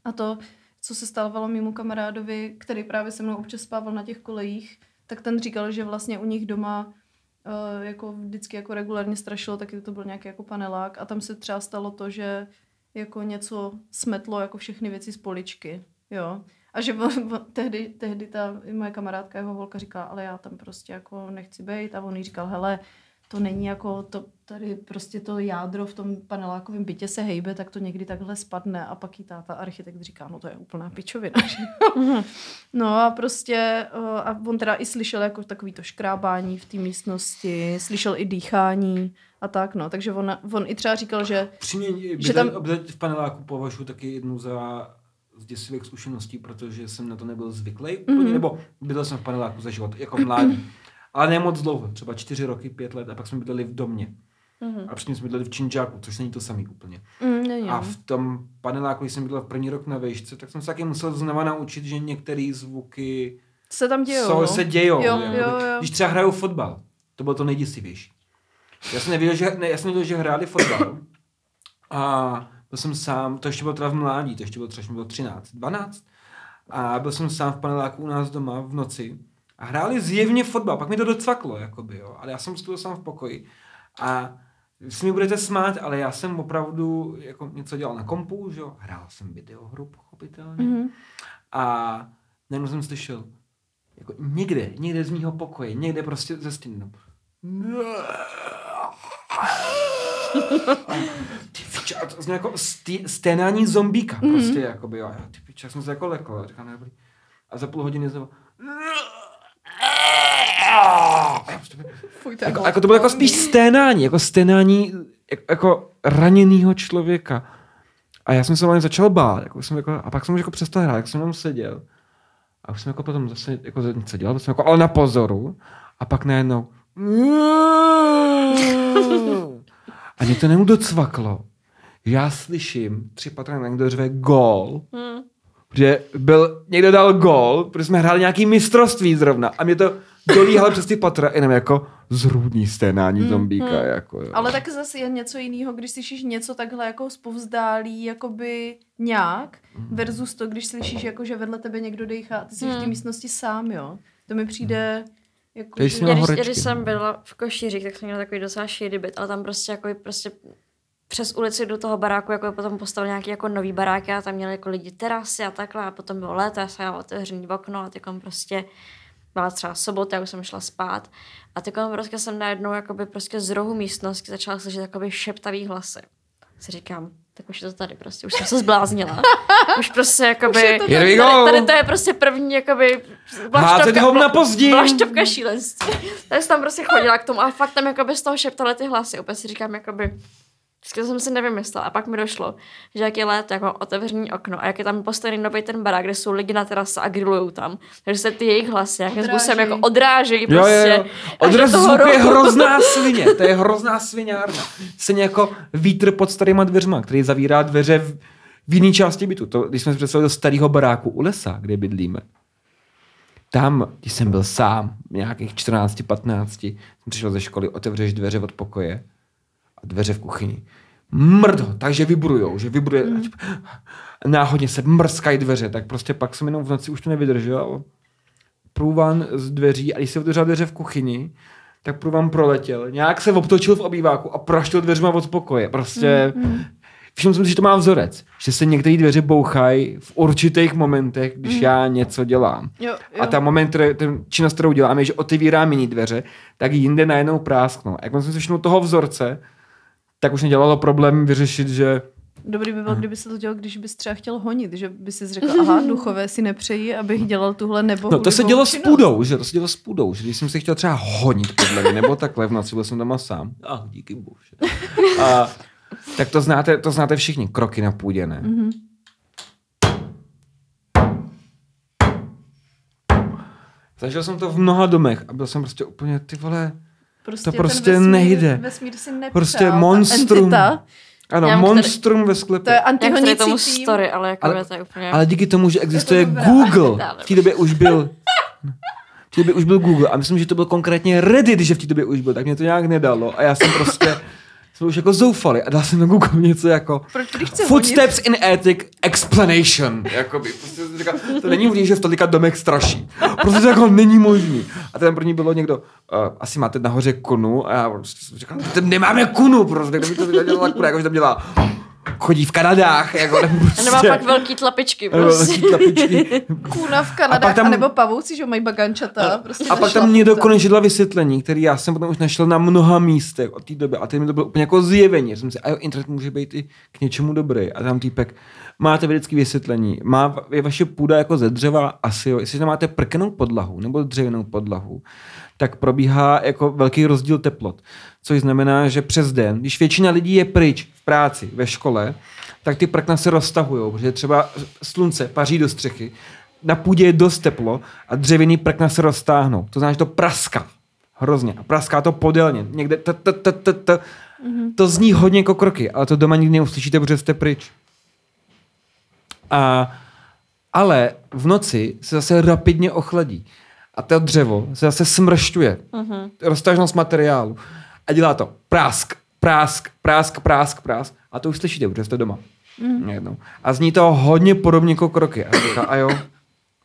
A to, co se stávalo mému kamarádovi, který právě se mnou občas spával na těch kolejích, tak ten říkal, že vlastně u nich doma uh, jako vždycky jako regulárně strašilo, taky to byl nějaký jako panelák a tam se třeba stalo to, že jako něco smetlo jako všechny věci z poličky, jo. A že on, on, tehdy, tehdy ta moje kamarádka, jeho holka říká, ale já tam prostě jako nechci být a on jí říkal, hele, to není jako, to, tady prostě to jádro v tom panelákovém bytě se hejbe, tak to někdy takhle spadne a pak jí táta architekt říká, no to je úplná pičovina. *laughs* no a prostě, uh, a on teda i slyšel jako takový to škrábání v té místnosti, slyšel i dýchání a tak, no. Takže on, on i třeba říkal, že Přímě, Že tam- v paneláku považuji taky jednu za děsivých zkušeností, protože jsem na to nebyl zvyklý Mhm. mm-hmm. nebo bydlel jsem v paneláku za život, jako mládí. *clears throat* Ale ne moc dlouho, třeba čtyři roky, pět let a pak jsme bydleli v domě. Mhm. A předtím jsme bydleli v Činžáku, což není to samý úplně. mm, není, A no. v tom paneláku, když jsem bydlel v první rok na vejšce, tak jsem se taky musel znova naučit, že některé zvuky se tam dějou, jsou, no. se dějou. Jo, jo, jo. Když třeba hrajou fotbal, to bylo to nejděsivější. Já jsem nevěděl, že, ne, já jsem nevěděl, že hráli fotbal. A byl jsem sám, to ještě bylo teda v mládí, to ještě bylo třeba, bylo 13, 12. A byl jsem sám v paneláku u nás doma v noci. A hráli zjevně fotbal, pak mi to docvaklo, jakoby, jo. Ale já jsem byl sám v pokoji. A si mi budete smát, ale já jsem opravdu jako něco dělal na kompu, že jo. Hrál jsem videohru, pochopitelně. Mhm. A najednou jsem slyšel, jako někde, někde z mýho pokoje, někde prostě ze stěny. no. *laughs* Ty piče, a to zní jako stý, sténání zombíka, Mhm. prostě, jakoby, jo. Ty piče, jsem se jako lekl, a říkám, nebrý. A za půl hodiny znovu, Fuj, to je jako, jako to bylo jako spíš sténání, jako sténání jako, raněného člověka. A já jsem se vlastně začal bát, jako jsem jako, a pak jsem už jako přestal hrát, jak jsem tam seděl. A už jsem jako potom zase jako něco dělal, jsem jako, ale na pozoru. A pak najednou a mě to nemu docvaklo. Já slyším tři patra na někdo řve gól, Hmm. Že byl, někdo dal gól, protože jsme hráli nějaký mistrovství zrovna a mě to dolíhalo přes ty patra jenom jako zrůdný sténání zombíka. Jako, jo. Ale tak zase je něco jiného, když slyšíš něco takhle jako zpovzdálí, jakoby nějak, versus to, když slyšíš, jako, že vedle tebe někdo dejchá a ty jsi v té Hmm. místnosti sám, jo. To mi přijde jako, měla Já když, když jsem byla v Košířích, tak jsem měla takový docela shady byt, ale tam prostě jako prostě přes ulici do toho baráku jako potom postavil nějaký jako nový baráky a tam měli jako lidi terasy a takhle a potom bylo léto, já jsem měla otevřený okno a takom prostě byla třeba sobota, já už jsem šla spát a takom prostě jsem najednou jakoby prostě z rohu místnosti začala slyšet jakoby šeptavý hlasy. Si říkám, tak už je to tady prostě, už jsem se zbláznila. *laughs* Už prostě jakoby, je to tady, go. tady, to je prostě první jakoby Házet hovna po zdi. Vlaštovka šílenství. *laughs* Tak jsem tam prostě chodila k tomu a fakt tam jakoby z toho šeptaly ty hlasy. Opět si říkám jakoby, Vždycky jsem si nevymyslela a pak mi došlo, že jak je léto, jak mám otevřený okno a jak je tam postavený nový ten barák, kde jsou lidi na terase a grillujou tam, takže se ty jejich hlasy nějakým způsobem jako odrážejí Jo, prostě. jo, jo. Odraz zvuku je hrozná *laughs* svině. To je hrozná sviňárna. Stejně jako vítr pod starýma dveřma, který zavírá dveře v, v jiné části bytu. To, když jsme se představili do starého baráku u lesa, kde bydlíme. Tam, když jsem byl sám, nějakých 14, 15, jsem přišel ze školy, otevřeš dveře od pokoje a dveře v kuchyni. Mrdo, takže vibrujou, že vibruje. Mm. Náhodně se mrskají dveře, tak prostě pak jsem jenom v noci už to nevydržel. Průvan z dveří a když se otevřela dveře v kuchyni, tak průvan proletěl. Nějak se obtočil v obýváku a praštil dveřma od pokoje. Prostě mm. všiml jsem si, že to má vzorec. Že se některé dveře bouchají v určitých momentech, když mm. já něco dělám. Jo, jo. A ta moment, který, ten činnost, kterou dělám, je, že otevírám jiný dveře, tak jinde najednou prásknou. A jak jsem si všiml toho vzorce, tak už nedělalo problém vyřešit, že Dobrý by bylo, kdyby se to dělalo, když bys třeba chtěl honit, že by si řekl, aha, *laughs* duchové si nepřejí, abych dělal tuhle nebo No to se dělo s půdou, že? To se dělo s půdou, že když jsem se chtěl třeba honit podle mě, nebo takhle v noci, byl jsem doma sám. Ah, díky bohu. že? A, tak to znáte, to znáte všichni, kroky na půdě, ne? Mhm. Zažil jsem to v mnoha domech a byl jsem prostě úplně, ty vole, Prostě To ten prostě vesmír, nejde. Vesmír si nepřál, Prostě monstrum. Entita, ano, Já monstrum ve sklepě. to je antihonící tomu tým. story, ale jako Ale- to je úplně... Ale díky tomu, že existuje dobrá. Google, *laughs* v té době už byl v té době už byl Google a myslím, že to byl konkrétně Reddit, že v té době už byl, tak mě to nějak nedalo a já jsem prostě jsme už jako zoufali a dal jsem na Google něco jako Footsteps in Attic Explanation. Jakoby, prostě jsem říkal, to není možné, že v tolika domech straší. Prostě to jako není možný. A ten první bylo někdo, uh, asi máte nahoře kunu a já prostě jsem říkal, "Tam nemáme kunu, prostě, kdo by to dělala jako že tam dělá chodí v Kanadách, jako nebo prostě. A nemá fakt velký tlapičky nebo prostě. velký tlapičky. *laughs* Kůna v A Kanadách, pak tam- anebo pavouci, že mají bagančata. Prostě A pak tam někdo fůza. konečně dal vysvětlení, který já jsem potom už našel na mnoha místech od té doby. A teď mi to bylo úplně jako zjevení. Jsem si, a jo, internet může být i k něčemu dobrý. A tam týpek, máte vědecké vysvětlení, má, je vaše půda jako ze dřeva, asi jo. Jestli tam máte prkenou podlahu nebo dřevěnou podlahu, tak probíhá jako velký rozdíl teplot. Což znamená, že přes den, když většina lidí je pryč v práci, ve škole, tak ty prkna se roztahují, protože třeba slunce paří do střechy, na půdě je dost teplo a dřevěný prkna se roztáhnou. To znamená, že to praská. Hrozně. A praská to podélně. Někde t, t, t, t, t. To zní hodně jako kroky, ale to doma nikdy neuslyšíte, protože jste pryč. A, ale v noci se zase rapidně ochladí. A to dřevo se zase smršťuje. Uh-huh. Roztažnost materiálu. A dělá to prásk, prásk, prásk, prásk, prásk. A to už slyšíte, protože jste doma. Mm. Jednou. A zní to hodně podobně jako kroky. A říká, a jo,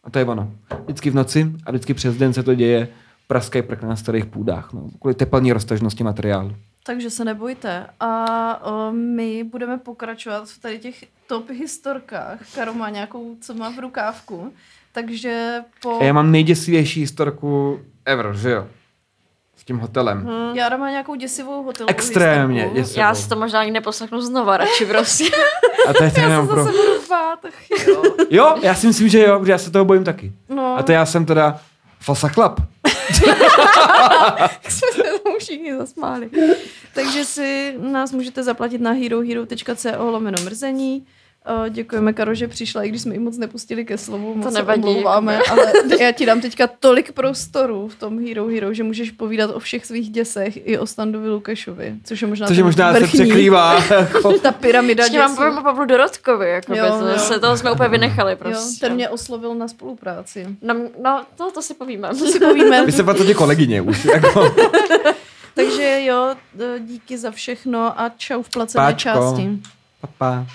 a to je ono. Vždycky v noci a vždycky přes den se to děje praskají prkna na starých půdách. No, kvůli teplní roztažnosti materiálu. Takže se nebojte. A o, my budeme pokračovat v tady těch top historkách. Karo má nějakou, co má v rukávku. Takže po... A já mám nejděsivější historku ever, že jo? S tím hotelem. Hmm. Jara má nějakou děsivou hotelovou Extrémně děsivou. Já si to možná ani neposlechnu znova, radši *laughs* prostě. A to je ten Já jenom se pro... zase budu bát, ach jo. Jo, já si myslím, že jo, protože já se toho bojím taky. No. A to já jsem teda falsa chlap. *laughs* jsme se tomu všichni zasmáli. Takže si nás můžete zaplatit na herohero.co lomeno mrzení. Uh, děkujeme, Karo, že přišla, i když jsme ji moc nepustili ke slovu, moc se nevadí, omlouváme, ale *laughs* já ti dám teďka tolik prostoru v tom Hero Hero, že můžeš povídat o všech svých děsech i o Standovi Lukešovi, což je možná Což je možná se překrývá. *laughs* Jako, ta pyramida Ještě mám děsů. povím o Pavlu Dorotkovi, jako Jo, to, jo. se toho jsme úplně vynechali Jo, prostě. ten mě oslovil na spolupráci. No, no to, to si povíme. To si povíme. Vy se patříte kolegyně už. *laughs* Jako. Takže jo, díky za všechno a čau v placené Páčko. části. Pa, pa.